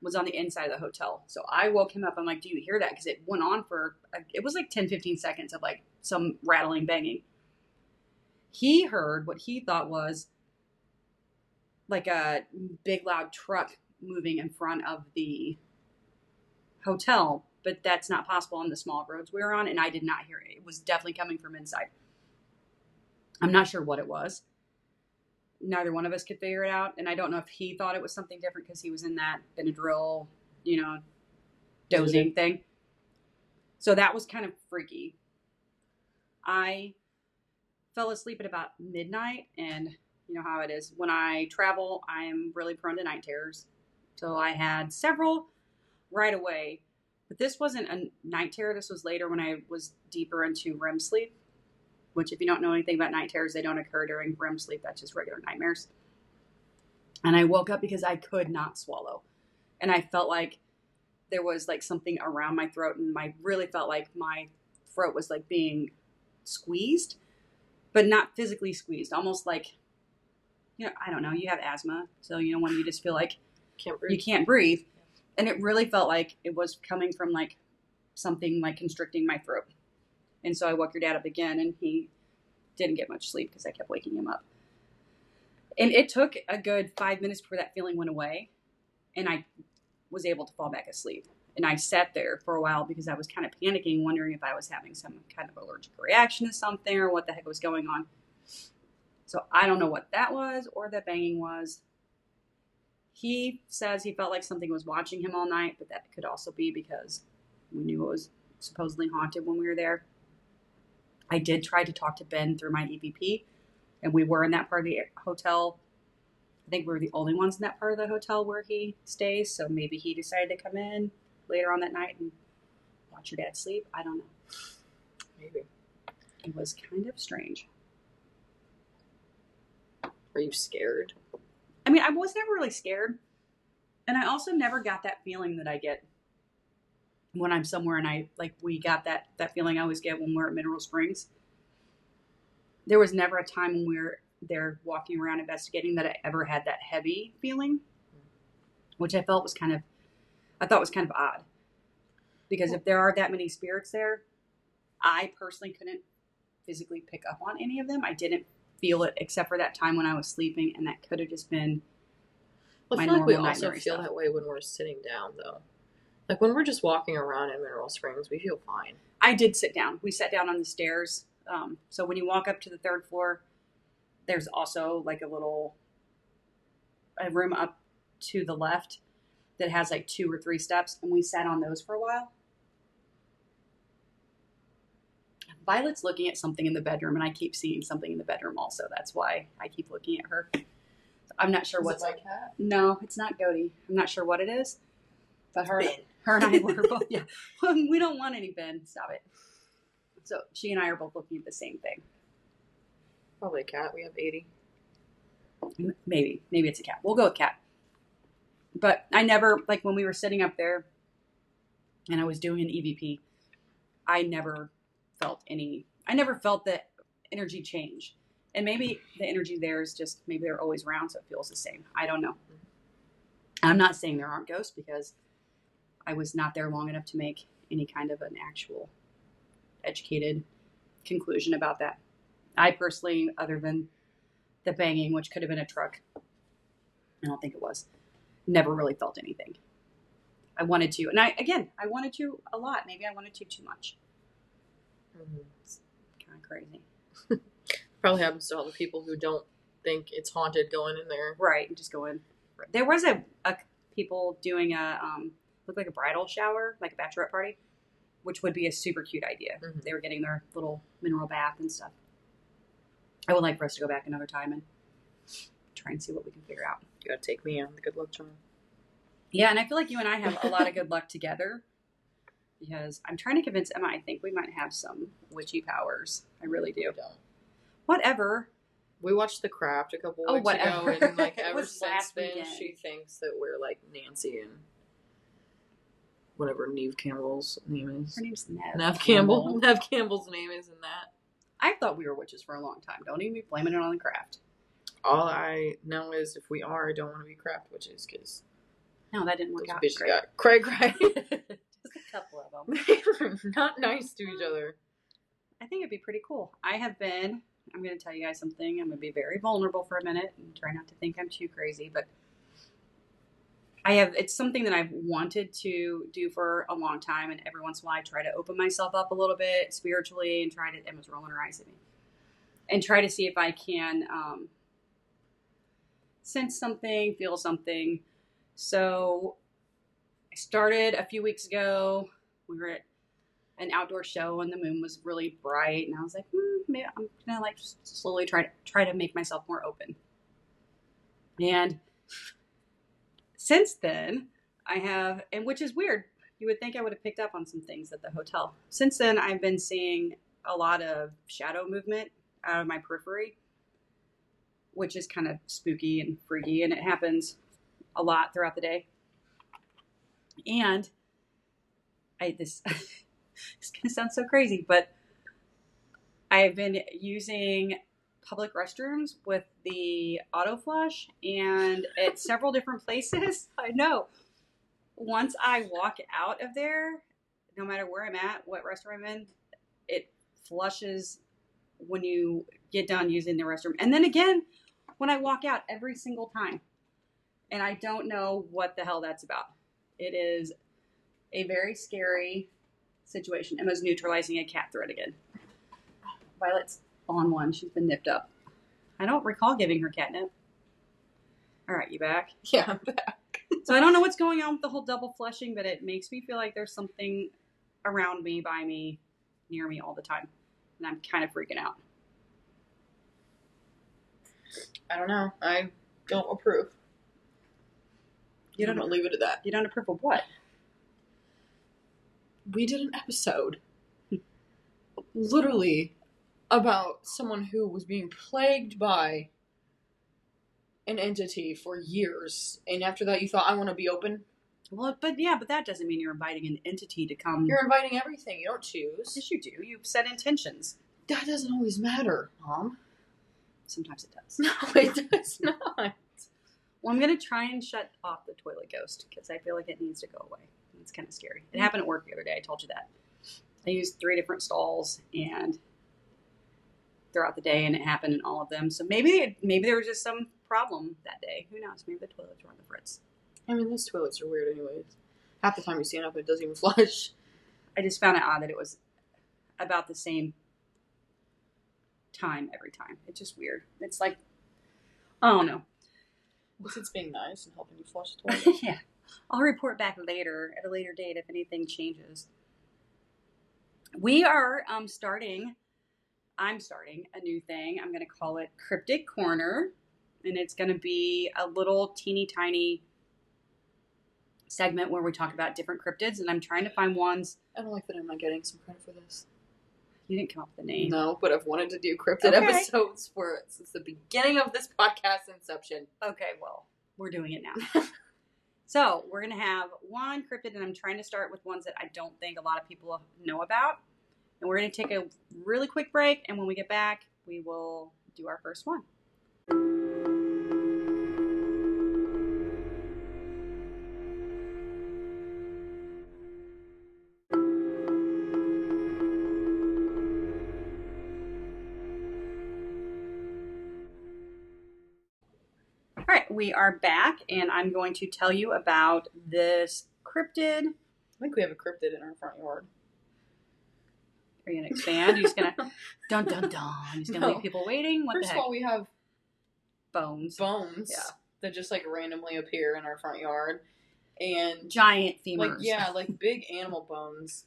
was on the inside of the hotel. So I woke him up. I'm like, "Do you hear that?" Because it went on for it was like 10, 15 seconds of like some rattling, banging. He heard what he thought was like a big loud truck moving in front of the hotel, but that's not possible on the small roads we were on, and I did not hear it. It was definitely coming from inside. I'm not sure what it was. Neither one of us could figure it out, and I don't know if he thought it was something different because he was in that Benadryl, you know, dozing thing. So that was kind of freaky. I fell asleep at about midnight, and you know how it is. When I travel, I am really prone to night terrors. So I had several right away. But this wasn't a night terror. This was later when I was deeper into REM sleep, which, if you don't know anything about night terrors, they don't occur during REM sleep. That's just regular nightmares. And I woke up because I could not swallow. And I felt like there was like something around my throat, and I really felt like my throat was like being squeezed, but not physically squeezed, almost like, you know, I don't know, you have asthma. So, you know, when you just feel like Can't you can't breathe. And it really felt like it was coming from like something like constricting my throat. And so I woke your dad up again and he didn't get much sleep because I kept waking him up. And it took a good five minutes before that feeling went away. And I was able to fall back asleep. And I sat there for a while because I was kind of panicking, wondering if I was having some kind of allergic reaction to something or what the heck was going on. So I don't know what that was or the banging was. He says he felt like something was watching him all night, but that could also be because we knew it was supposedly haunted when we were there. I did try to talk to Ben through my EVP, and we were in that part of the hotel. I think we were the only ones in that part of the hotel where he stays, so maybe he decided to come in later on that night and watch your dad sleep. I don't know. Maybe. It was kind of strange. Are you scared? I mean, I was never really scared. And I also never got that feeling that I get when I'm somewhere and I like we got that that feeling I always get when we're at Mineral Springs. There was never a time when we were there walking around investigating that I ever had that heavy feeling, which I felt was kind of I thought was kind of odd. Because if there are that many spirits there, I personally couldn't physically pick up on any of them. I didn't feel it except for that time when I was sleeping, and that could have just been Well, I feel like we also feel stuff. that way when we're sitting down, though. Like when we're just walking around in Mineral Springs, we feel fine. I did sit down. We sat down on the stairs. Um, so when you walk up to the third floor, there's also like a little a room up to the left that has like two or three steps, and we sat on those for a while. Violet's looking at something in the bedroom, and I keep seeing something in the bedroom also. That's why I keep looking at her. I'm not sure what's. Like cat? No, it's not Goaty. I'm not sure what it is. But her, Ben. her and I were *laughs* both. Yeah, um, we don't want any Ben. Stop it. So she and I are both looking at the same thing. Probably a cat. We have 80. Maybe, maybe it's a cat. We'll go with cat. But I never like when we were sitting up there, and I was doing an EVP. I never felt any. I never felt the energy change, and maybe the energy there is just maybe they're always around, so it feels the same. I don't know. I'm not saying there aren't ghosts because I was not there long enough to make any kind of an actual educated conclusion about that. I personally, other than the banging, which could have been a truck, I don't think it was, never really felt anything. I wanted to, and I again, I wanted to a lot. Maybe I wanted to too much. Kind of crazy, *laughs* Probably happens to all the people who don't think it's haunted going in there. right? and Just going. There was a, a people doing a um, looked like a bridal shower, like a bachelorette party, which would be a super cute idea. Mhm. They were getting their little mineral bath and stuff. I would like for us to go back another time and try and see what we can figure out. You gotta take me on the good luck charm. Yeah, and I feel like you and I have a lot of good luck together because I'm trying to convince Emma I think we might have some witchy powers. I really do. You don't. Whatever. We watched The Craft a couple Oh, weeks ago, whatever. and *laughs* like ever since then, weekend. she thinks that we're like Nancy and whatever Neve Campbell's name is. Her name's Nev. Nev Campbell. Nev Campbell's name is in that. I thought we were witches for a long time. Don't even be blaming it on the craft. All I know is if we are, I don't want to be craft witches because No, that didn't work those out. bitches great. got cray cray. *laughs* Just a couple of them. they were not nice to each other. I think it'd be pretty cool. I have been. I'm going to tell you guys something. I'm going to be very vulnerable for a minute and try not to think I'm too crazy, but I have. It's something that I've wanted to do for a long time, and every once in a while I try to open myself up a little bit spiritually and try to. Emma's rolling her eyes at me, and try to see if I can um, sense something, feel something. So I started a few weeks ago. We were at an outdoor show and the moon was really bright and I was like, hmm, maybe I'm gonna like slowly try to try to make myself more open. And since then, I have, and which is weird. You would think I would have picked up on some things at the hotel. Since then, I've been seeing a lot of shadow movement out of my periphery, which is kind of spooky and freaky, and it happens a lot throughout the day. And I this *laughs* it's gonna sound so crazy, but I've been using public restrooms with the auto flush and at *laughs* several different places. I know. Once I walk out of there, no matter where I'm at, what restroom I'm in, it flushes when you get done using the restroom. And then again, when I walk out every single time. And I don't know what the hell that's about. It is a very scary situation. Emma's neutralizing a cat threat again. Violet's on one. She's been nipped up. I don't recall giving her catnip. All right, you back? *laughs* Yeah, I'm back. So I don't know what's going on with the whole double flushing, but it makes me feel like there's something around me, by me, near me all the time. And I'm kind of freaking out. I don't know. I don't approve. You don't gonna leave it at that. You don't approve of what? We did an episode. Literally about someone who was being plagued by an entity for years, and after that, you thought, "I want to be open." Well, but yeah, but that doesn't mean you're inviting an entity to come. You're inviting everything. You don't choose. yes, you do. You set intentions. That doesn't always matter, Mom. Sometimes it does. *laughs* No, it does not. Well, I'm gonna try and shut off the toilet ghost because I feel like it needs to go away. It's kind of scary. It happened at work the other day. I told you that. I used three different stalls and throughout the day, and it happened in all of them. So maybe maybe there was just some problem that day. Who knows? Maybe the toilets were on the fritz. I mean, those toilets are weird, anyways. Half the time you stand up, it doesn't even *laughs* flush. I just found it odd that it was about the same time every time. It's just weird. It's like, I don't know. Guess it's being nice and helping you flush the *laughs* toilet. yeah. I'll report back later at a later date if anything changes. We are um, starting, I'm starting a new thing. I'm going to call it Cryptid Corner. And it's going to be a little teeny tiny segment where we talk about different cryptids. And I'm trying to find ones. I don't like that I'm not getting some credit for this. You didn't come up with the name. No, but I've wanted to do cryptid Okay. episodes for since the beginning of this podcast inception. Okay, well, we're doing it now. *laughs* so we're gonna have one cryptid, and I'm trying to start with ones that I don't think a lot of people know about. And we're gonna take a really quick break, and when we get back, we will do our first one. We are back, and I'm going to tell you about this cryptid. I think we have a cryptid in our front yard. Are you gonna expand? You're just gonna *laughs* dun dun dun. You're gonna No. leave people waiting. What First the of all, we have Bones, bones Yeah. that just like randomly appear in our front yard, and giant femurs. like yeah, *laughs* like big animal bones.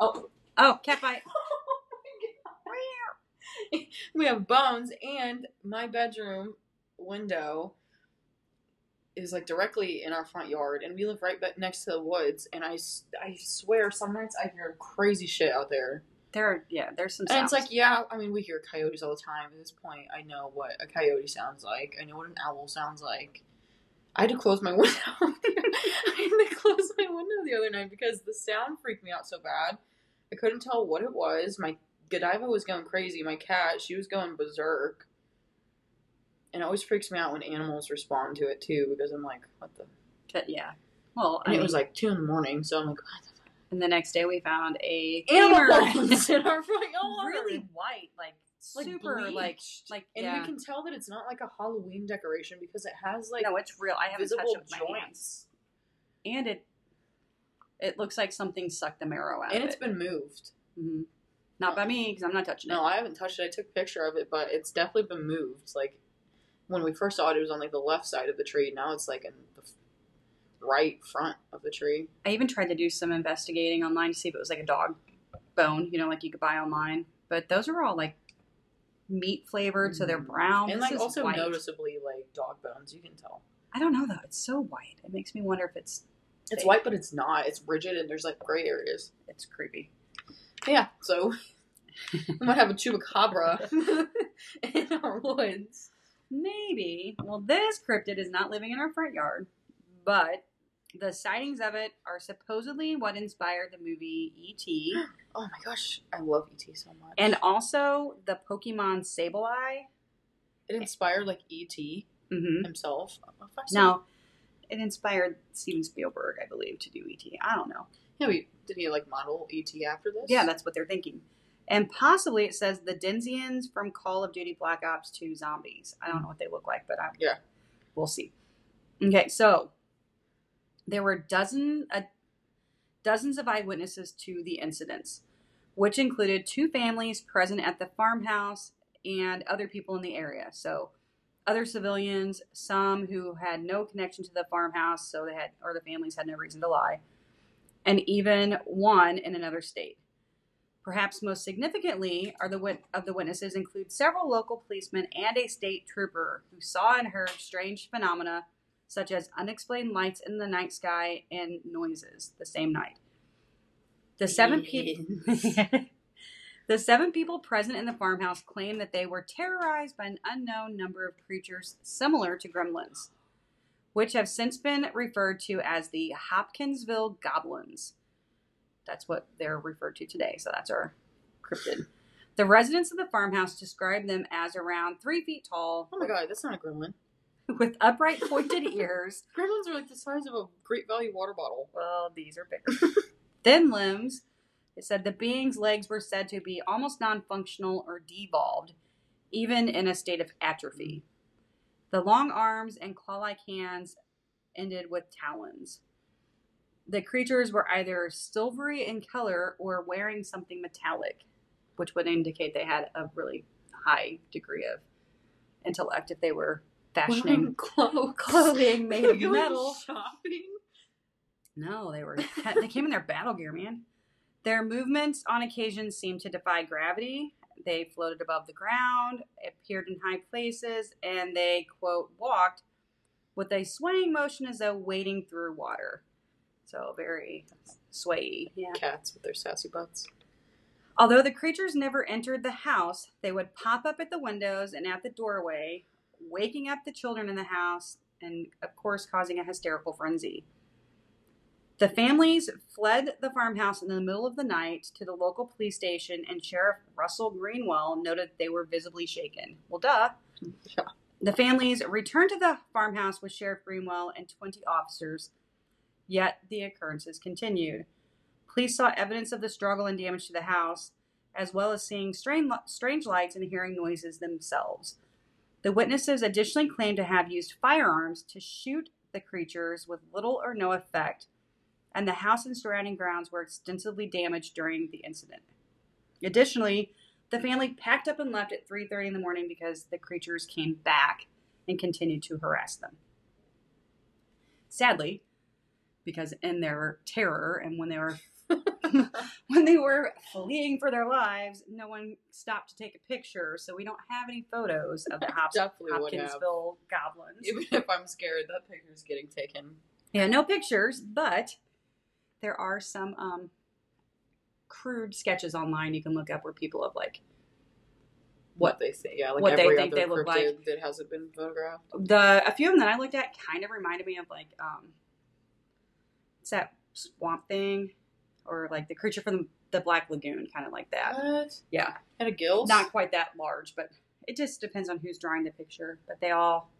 Oh, Oh, cat fight. *laughs* Oh we have bones, and my bedroom window is like directly in our front yard, and we live right next to the woods. And I, I swear, some nights I hear crazy shit out there. There, are, yeah, there's some. And it's like, yeah, I mean, we hear coyotes all the time. At this point, I know what a coyote sounds like. I know what an owl sounds like. I had to close my *laughs* window. I had to close my window the other night because the sound freaked me out so bad. I couldn't tell what it was. My Godiva was going crazy. My cat, she was going berserk. And it always freaks me out when animals respond to it too because I'm like, what the? But yeah. Well, I And it mean, was like two in the morning, so I'm like, what the? and the next day we found a Animal bones *laughs* in our front yard. really white, like, like super, like, bleached. like and yeah. we can tell that it's not like a Halloween decoration because it has like no, it's real. I haven't touched it with my hands, joints, and it it looks like something sucked the marrow out and it's it. been moved. Mhm. Not by me because I'm not touching No, it. No I haven't touched it. I took a picture of it, but it's definitely been moved. Like when we first saw it, it was on like the left side of the tree. Now it's like in the right front of the tree. I even tried to do some investigating online to see if it was like a dog bone, you know, like you could buy online. But those are all like meat flavored, so they're mm-hmm. brown. and This like is also white. noticeably like dog bones. You can tell I don't know though. It's so white. It makes me wonder if it's it's fake. white, but it's not. It's rigid, and there's like gray areas. It's creepy. Yeah, so *laughs* we might have a chupacabra *laughs* *laughs* in our woods. Maybe. Well, this cryptid is not living in our front yard, but the sightings of it are supposedly what inspired the movie E.T. *gasps* Oh my gosh, I love ET so much. and also the Pokemon Sableye. it inspired like ET Mm-hmm. himself. If I say- Now, it inspired Steven Spielberg, I believe, to do E.T. I don't know. yeah, did he like model ET after this? Yeah, that's what they're thinking. And possibly it says the Denizens from Call of Duty Black Ops 2 zombies. I don't know what they look like, but I, Yeah. we'll see. Okay, so there were dozen uh, dozens of eyewitnesses to the incidents, which included two families present at the farmhouse and other people in the area. So other civilians, some who had no connection to the farmhouse, so they had or the families had no reason to lie, and even one in another state. Perhaps most significantly are the wit- of the witnesses include several local policemen and a state trooper who saw and heard strange phenomena such as unexplained lights in the night sky and noises the same night. The seven people *laughs* The seven people present in the farmhouse claim that they were terrorized by an unknown number of creatures similar to gremlins, which have since been referred to as the Hopkinsville Goblins. That's what they're referred to today, so that's our cryptid. The residents of the farmhouse describe them as around three feet tall, Oh my god, that's not a gremlin. *laughs* with upright pointed *laughs* ears. Gremlins are like the size of a Great Value water bottle. Well, these are bigger. *laughs* Thin limbs. It said the being's legs were said to be almost non functional or devolved, even in a state of atrophy. The long arms and claw like hands ended with talons. The creatures were either silvery in color or wearing something metallic, which would indicate they had a really high degree of intellect if they were fashioning *laughs* clothes. clothing made of *laughs* metal. Shopping. No, they were they came in their battle gear, man. Their movements on occasion seemed to defy gravity. They floated above the ground, appeared in high places, and they quote walked with a swaying motion as though wading through water. So very swayy. Yeah. Cats with their sassy butts. Although the creatures never entered the house, they would pop up at the windows and at the doorway, waking up the children in the house and, of course, causing a hysterical frenzy. The families fled the farmhouse in the middle of the night to the local police station, and Sheriff Russell Greenwell noted they were visibly shaken. Well, duh. *laughs* Yeah. The families returned to the farmhouse with Sheriff Greenwell and 20 officers, yet the occurrences continued. Police saw evidence of the struggle and damage to the house, as well as seeing strange, strange lights and hearing noises themselves. The witnesses additionally claimed to have used firearms to shoot the creatures with little or no effect, and the house and surrounding grounds were extensively damaged during the incident. Additionally, the family packed up and left at 3:30 in the morning because the creatures came back and continued to harass them. Sadly, because in their terror and when they were *laughs* *laughs* when they were fleeing for their lives, no one stopped to take a picture, so we don't have any photos of the *laughs* Hop- Definitely would have. Hopkinsville goblins. Even if I'm scared, that picture's getting taken. Yeah, no pictures, but there are some um, crude sketches online you can look up where people have like What they say, yeah, like what they think they look like that hasn't been photographed. the a few of them that I looked at kind of reminded me of like um, it's that swamp thing or like the creature from the, the Black Lagoon, kind of like that. What? Yeah, Had a gills? not quite that large, but it just depends on who's drawing the picture. But they all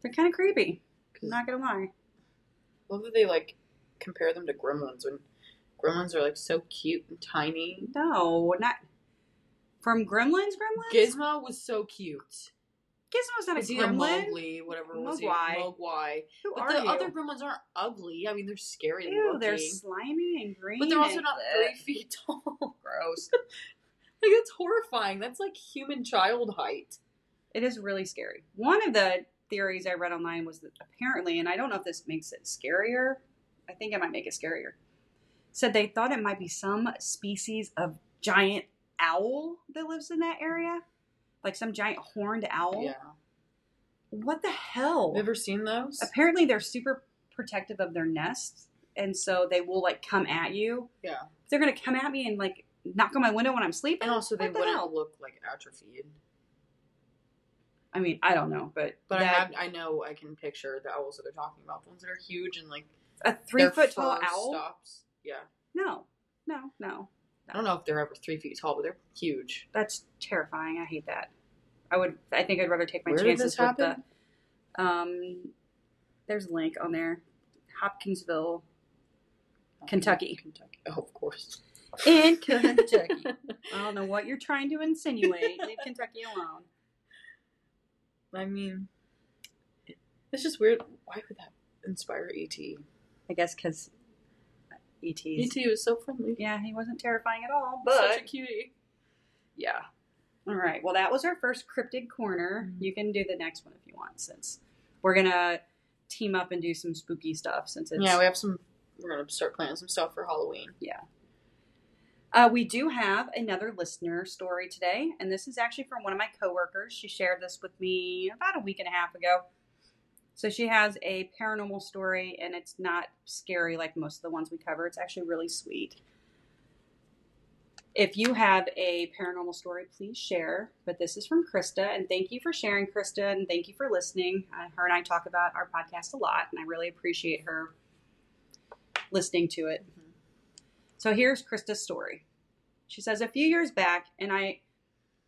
they're kind of creepy. I'm not gonna lie. love that they like compare them to gremlins when gremlins are like so cute and tiny. No, not from Gremlins. Gremlins. Gizmo was so cute. Gizmo's not a It's gremlin. Mowgli, whatever was he? Mogwai. Mogwai. Who But are the you? other gremlins aren't ugly. I mean, they're scary Ew, looking. they're slimy and green. but they're also not three *laughs* feet tall. *laughs* Gross. like that's horrifying. That's like human child height. It is really scary. One of the theories I read online was that apparently, and I don't know if this makes it scarier. I think it might make it scarier. Said they thought it might be some species of giant owl that lives in that area, like some giant horned owl. Yeah. What the hell? Have you ever seen those? apparently they're super protective of their nests and so they will like come at you Yeah. they're gonna come at me and like knock on my window when i'm sleeping And also, they the wouldn't hell? look like atrophied. i mean i don't know but But I have, I know, I can picture the owls that they're talking about. The ones that are huge and like a three foot tall owl Stops. Yeah. no no no I don't know if they're ever three feet tall, but they're huge. that's terrifying i hate that i would i think i'd rather take my Where did chances this with happen? the um there's a link on there hopkinsville Kentucky. Kentucky. Oh, of course. in *laughs* kentucky i don't know what you're trying to insinuate leave kentucky alone I mean, it's just weird. Why would that inspire E ET? I guess because ET's. ET was so friendly. Yeah, he wasn't terrifying at all. Such a cutie. yeah. All right. Well, that was our first cryptid corner. Mhm. You can do the next one if you want, since we're gonna team up and do some spooky stuff. Since it's Yeah, we have some. We're gonna start planning some stuff for Halloween. Yeah. Uh, we do have another listener story today, and this is actually from one of my coworkers. She shared this with me about a week and a half ago. So she has a paranormal story, and it's not scary like most of the ones we cover. It's actually really sweet. If you have a paranormal story, please share. But this is from Krista, and thank you for sharing, Krista, and thank you for listening. Uh, her and I talk about our podcast a lot, and I really appreciate her listening to it. So here's Krista's story. She says, A few years back, and I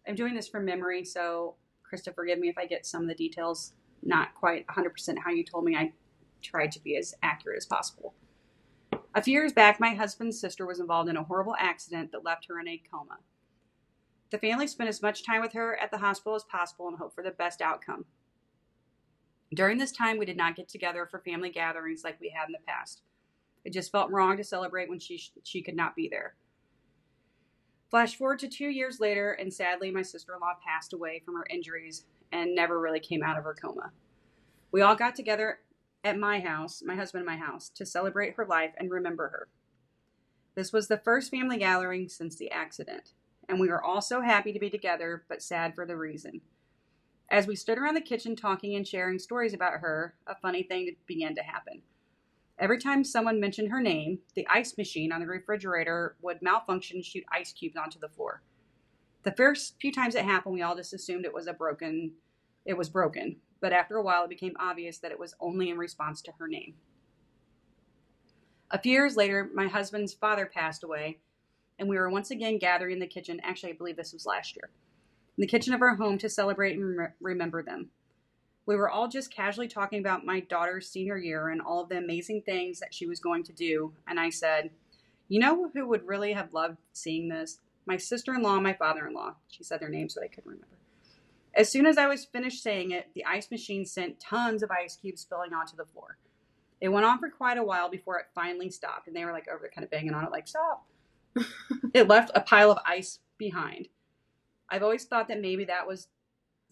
I am doing this from memory, so Krista, forgive me if I get some of the details not quite 100% how you told me. I tried to be as accurate as possible. A few years back, my husband's sister was involved in a horrible accident that left her in a coma. The family spent as much time with her at the hospital as possible and hoped for the best outcome. During this time, we did not get together for family gatherings like we had in the past. It just felt wrong to celebrate when she she could not be there. Flash forward to two years later, and sadly, my sister in law passed away from her injuries and never really came out of her coma. We all got together at my house, my husband and my house, to celebrate her life and remember her. This was the first family gathering since the accident, and we were all so happy to be together, but sad for the reason. As we stood around the kitchen talking and sharing stories about her, a funny thing began to happen. Every time someone mentioned her name, the ice machine on the refrigerator would malfunction and shoot ice cubes onto the floor. The first few times it happened, we all just assumed it was a broken it was broken, but after a while it became obvious that it was only in response to her name. A few years later, my husband's father passed away, and we were once again gathering in the kitchen. Actually, I believe this was last year. In the kitchen of our home to celebrate and rem- remember them. We were all just casually talking about my daughter's senior year and all of the amazing things that she was going to do. And I said, You know who would really have loved seeing this? My sister in law my father in law. She said their names so I couldn't remember. As soon as I was finished saying it, the ice machine sent tons of ice cubes spilling onto the floor. It went on for quite a while before it finally stopped, and they were like over there kind of banging on it, like, Stop. *laughs* it left a pile of ice behind. I've always thought that maybe that was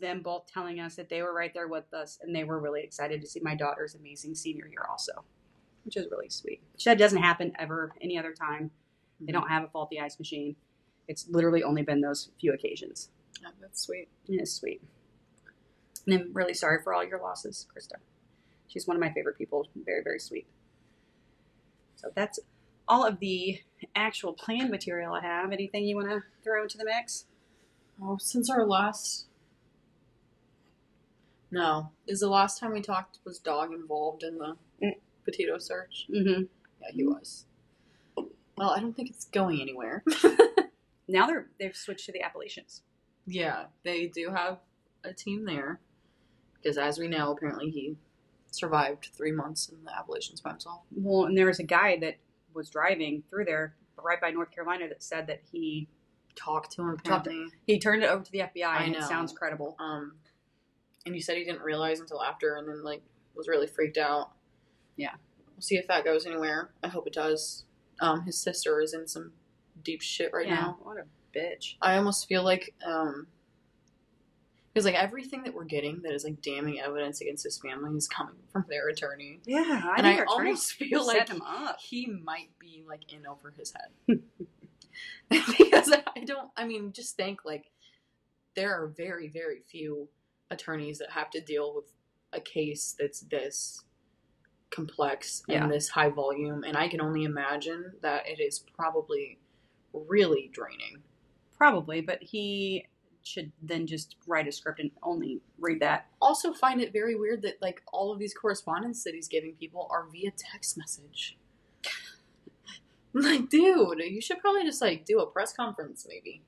them both telling us that they were right there with us and they were really excited to see my daughter's amazing senior year also, which is really sweet. That doesn't happen ever any other time. They mm-hmm. don't have a faulty ice machine. It's literally only been those few occasions. Yeah, that's sweet. And it's sweet. And I'm really sorry for all your losses, Krista. She's one of my favorite people. Very, very sweet. So that's all of the actual plan material I have. Anything you want to throw into the mix? Oh, since our last. No. Is the last time we talked, was Dog involved in the Mm. potato search? Mm-hmm. Yeah, he was. Well, I don't think it's going anywhere. *laughs* Now they're they've switched to the Appalachians. yeah, they do have a team there. Because as we know, apparently he survived three months in the Appalachians by himself. Well, and there was a guy that was driving through there right by North Carolina that said that he Talked to him, Talked to- he turned it over to the FBI I and it sounds credible. Um, and he said he didn't realize until after, and then like was really freaked out. Yeah. we'll see if that goes anywhere. I hope it does. Um, his sister is in some deep shit right yeah, now. what a bitch. I almost feel like um, because like everything that we're getting that is like damning evidence against his family is coming from their attorney, Yeah, I and think I our attorney almost feel set like him up. he might be like in over his head *laughs* because I don't. I mean, just think like there are very, very few attorneys that have to deal with a case that's this complex Yeah. and this high volume, and I can only imagine that it is probably really draining. Probably, but he should then just write a script and only read that. Also, find it very weird that like all of these correspondence that he's giving people are via text message. *laughs* like, dude, you should probably just like do a press conference, maybe.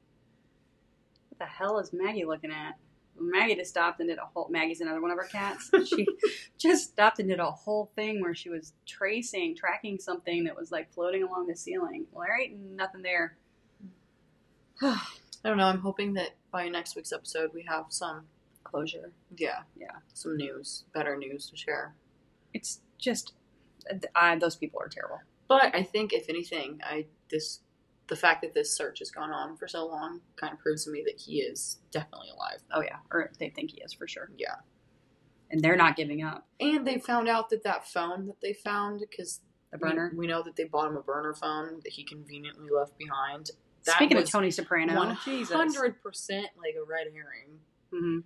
What the hell is Maggie looking at? Maggie just stopped and did a whole. Maggie's another one of our cats. *laughs* She just stopped and did a whole thing where she was tracing, tracking something that was like floating along the ceiling. Well, there ain't nothing there. *sighs* I don't know. I'm hoping that by next week's episode we have some, Closure. yeah, Yeah. some news, better news to share. It's just, uh, I, those people are terrible. But I think, if anything, I this the fact that this search has gone on for so long kind of proves to me that he is definitely alive. Oh yeah, or they think he is for sure, Yeah, and they're not giving up. and they found out that that phone that they found because The burner. We, we know that they bought him a burner phone that he conveniently left behind. That Speaking was of Tony Soprano, hundred percent like a red herring. Mhm.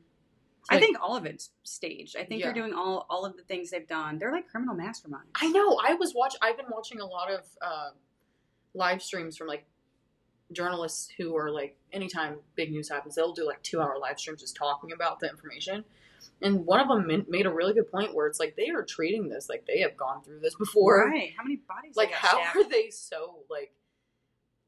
It's I think all of it's staged. I think Yeah. they're doing all all of the things they've done. They're like criminal masterminds. I know. I was watch. I've been watching a lot of uh, live streams from like journalists who are like, anytime big news happens, they'll do like two hour live streams just talking about the information. And one of them made a really good point where it's like they are treating this like they have gone through this before. right. How many bodies? Like, how stabbed? are they so like?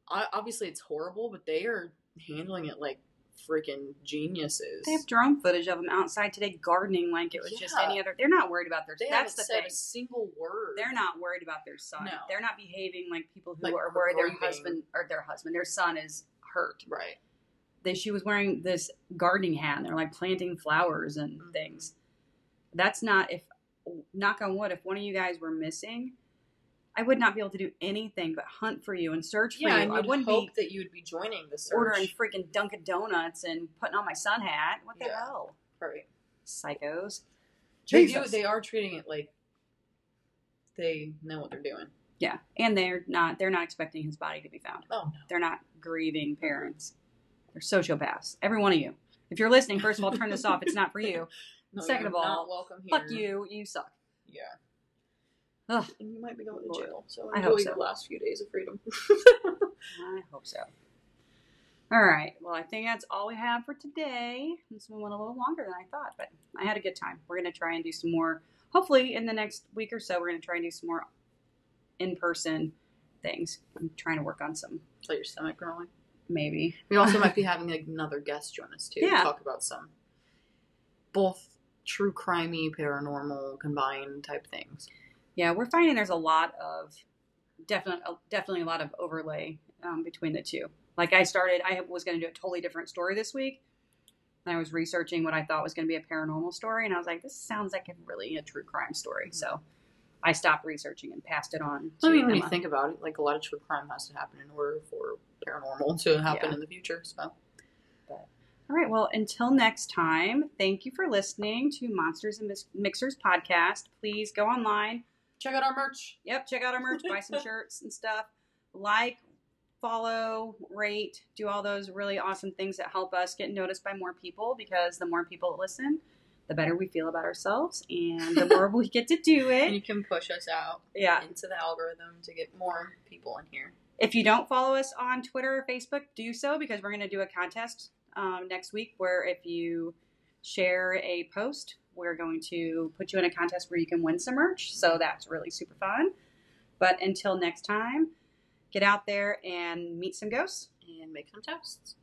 Obviously, it's horrible, but they are handling it like freaking geniuses. They have drone footage of them outside today gardening like it was just any other. They're not worried about their. They that's the thing. a single word. They're not worried about their son. No. They're not behaving like people who Like are worried their husband or their husband, their son is hurt. right. They, she was wearing this gardening hat. And they're like planting flowers and Mhm. things. That's not if knock on wood. If one of you guys were missing, I would not be able to do anything but hunt for you and search for Yeah, you. and I you'd wouldn't hope be that you would be joining the search. ordering freaking Dunkin' Donuts and putting on my sun hat. What the Yeah. hell, right. psychos? They do. They are treating it like they know what they're doing. Yeah, and they're not. They're not expecting his body to be found. Oh no. They're not grieving parents. They're sociopaths. Every one of you. If you're listening, first of all, turn this off. It's not for you. *laughs* No, Second of all, not welcome here. Fuck you. You suck. Yeah. Ugh, And you might be going to jail. So I enjoy your so. last few days of freedom. I hope so. All right. Well, I think that's all we have for today. This one went a little longer than I thought, but I had a good time. We're going to try and do some more. Hopefully, in the next week or so, we're going to try and do some more in-person things. I'm trying to work on some, Let your stomach growing. maybe. We also might be *laughs* having like, another guest join us too. Yeah. To talk about some both true crimey, paranormal, combined type things. Yeah, we're finding there's a lot of definitely definitely a lot of overlay um, between the two. Like I started, I was going to do a totally different story this week. And I was researching what I thought was going to be a paranormal story, and I was like, this sounds like a really a true crime story. So I stopped researching and passed it on. To I mean, when you think about it, like a lot of true crime has to happen in order for paranormal to happen Yeah. in the future. So All right. Well, until next time, thank you for listening to Monsters and Mixers podcast. Please go online, check out our merch. Yep, check out our merch, buy some *laughs* shirts and stuff. Like, follow, rate, do all those really awesome things that help us get noticed by more people because the more people listen, the better we feel about ourselves and the more we get to do *laughs* it. And you can push us out Yeah. into the algorithm to get more people in here. If you don't follow us on Twitter or Facebook, do so because we're going to do a contest um, next week where if you share a post, we're going to put you in a contest where you can win some merch. So that's really super fun. But until next time, get out there and meet some ghosts. And make some toasts.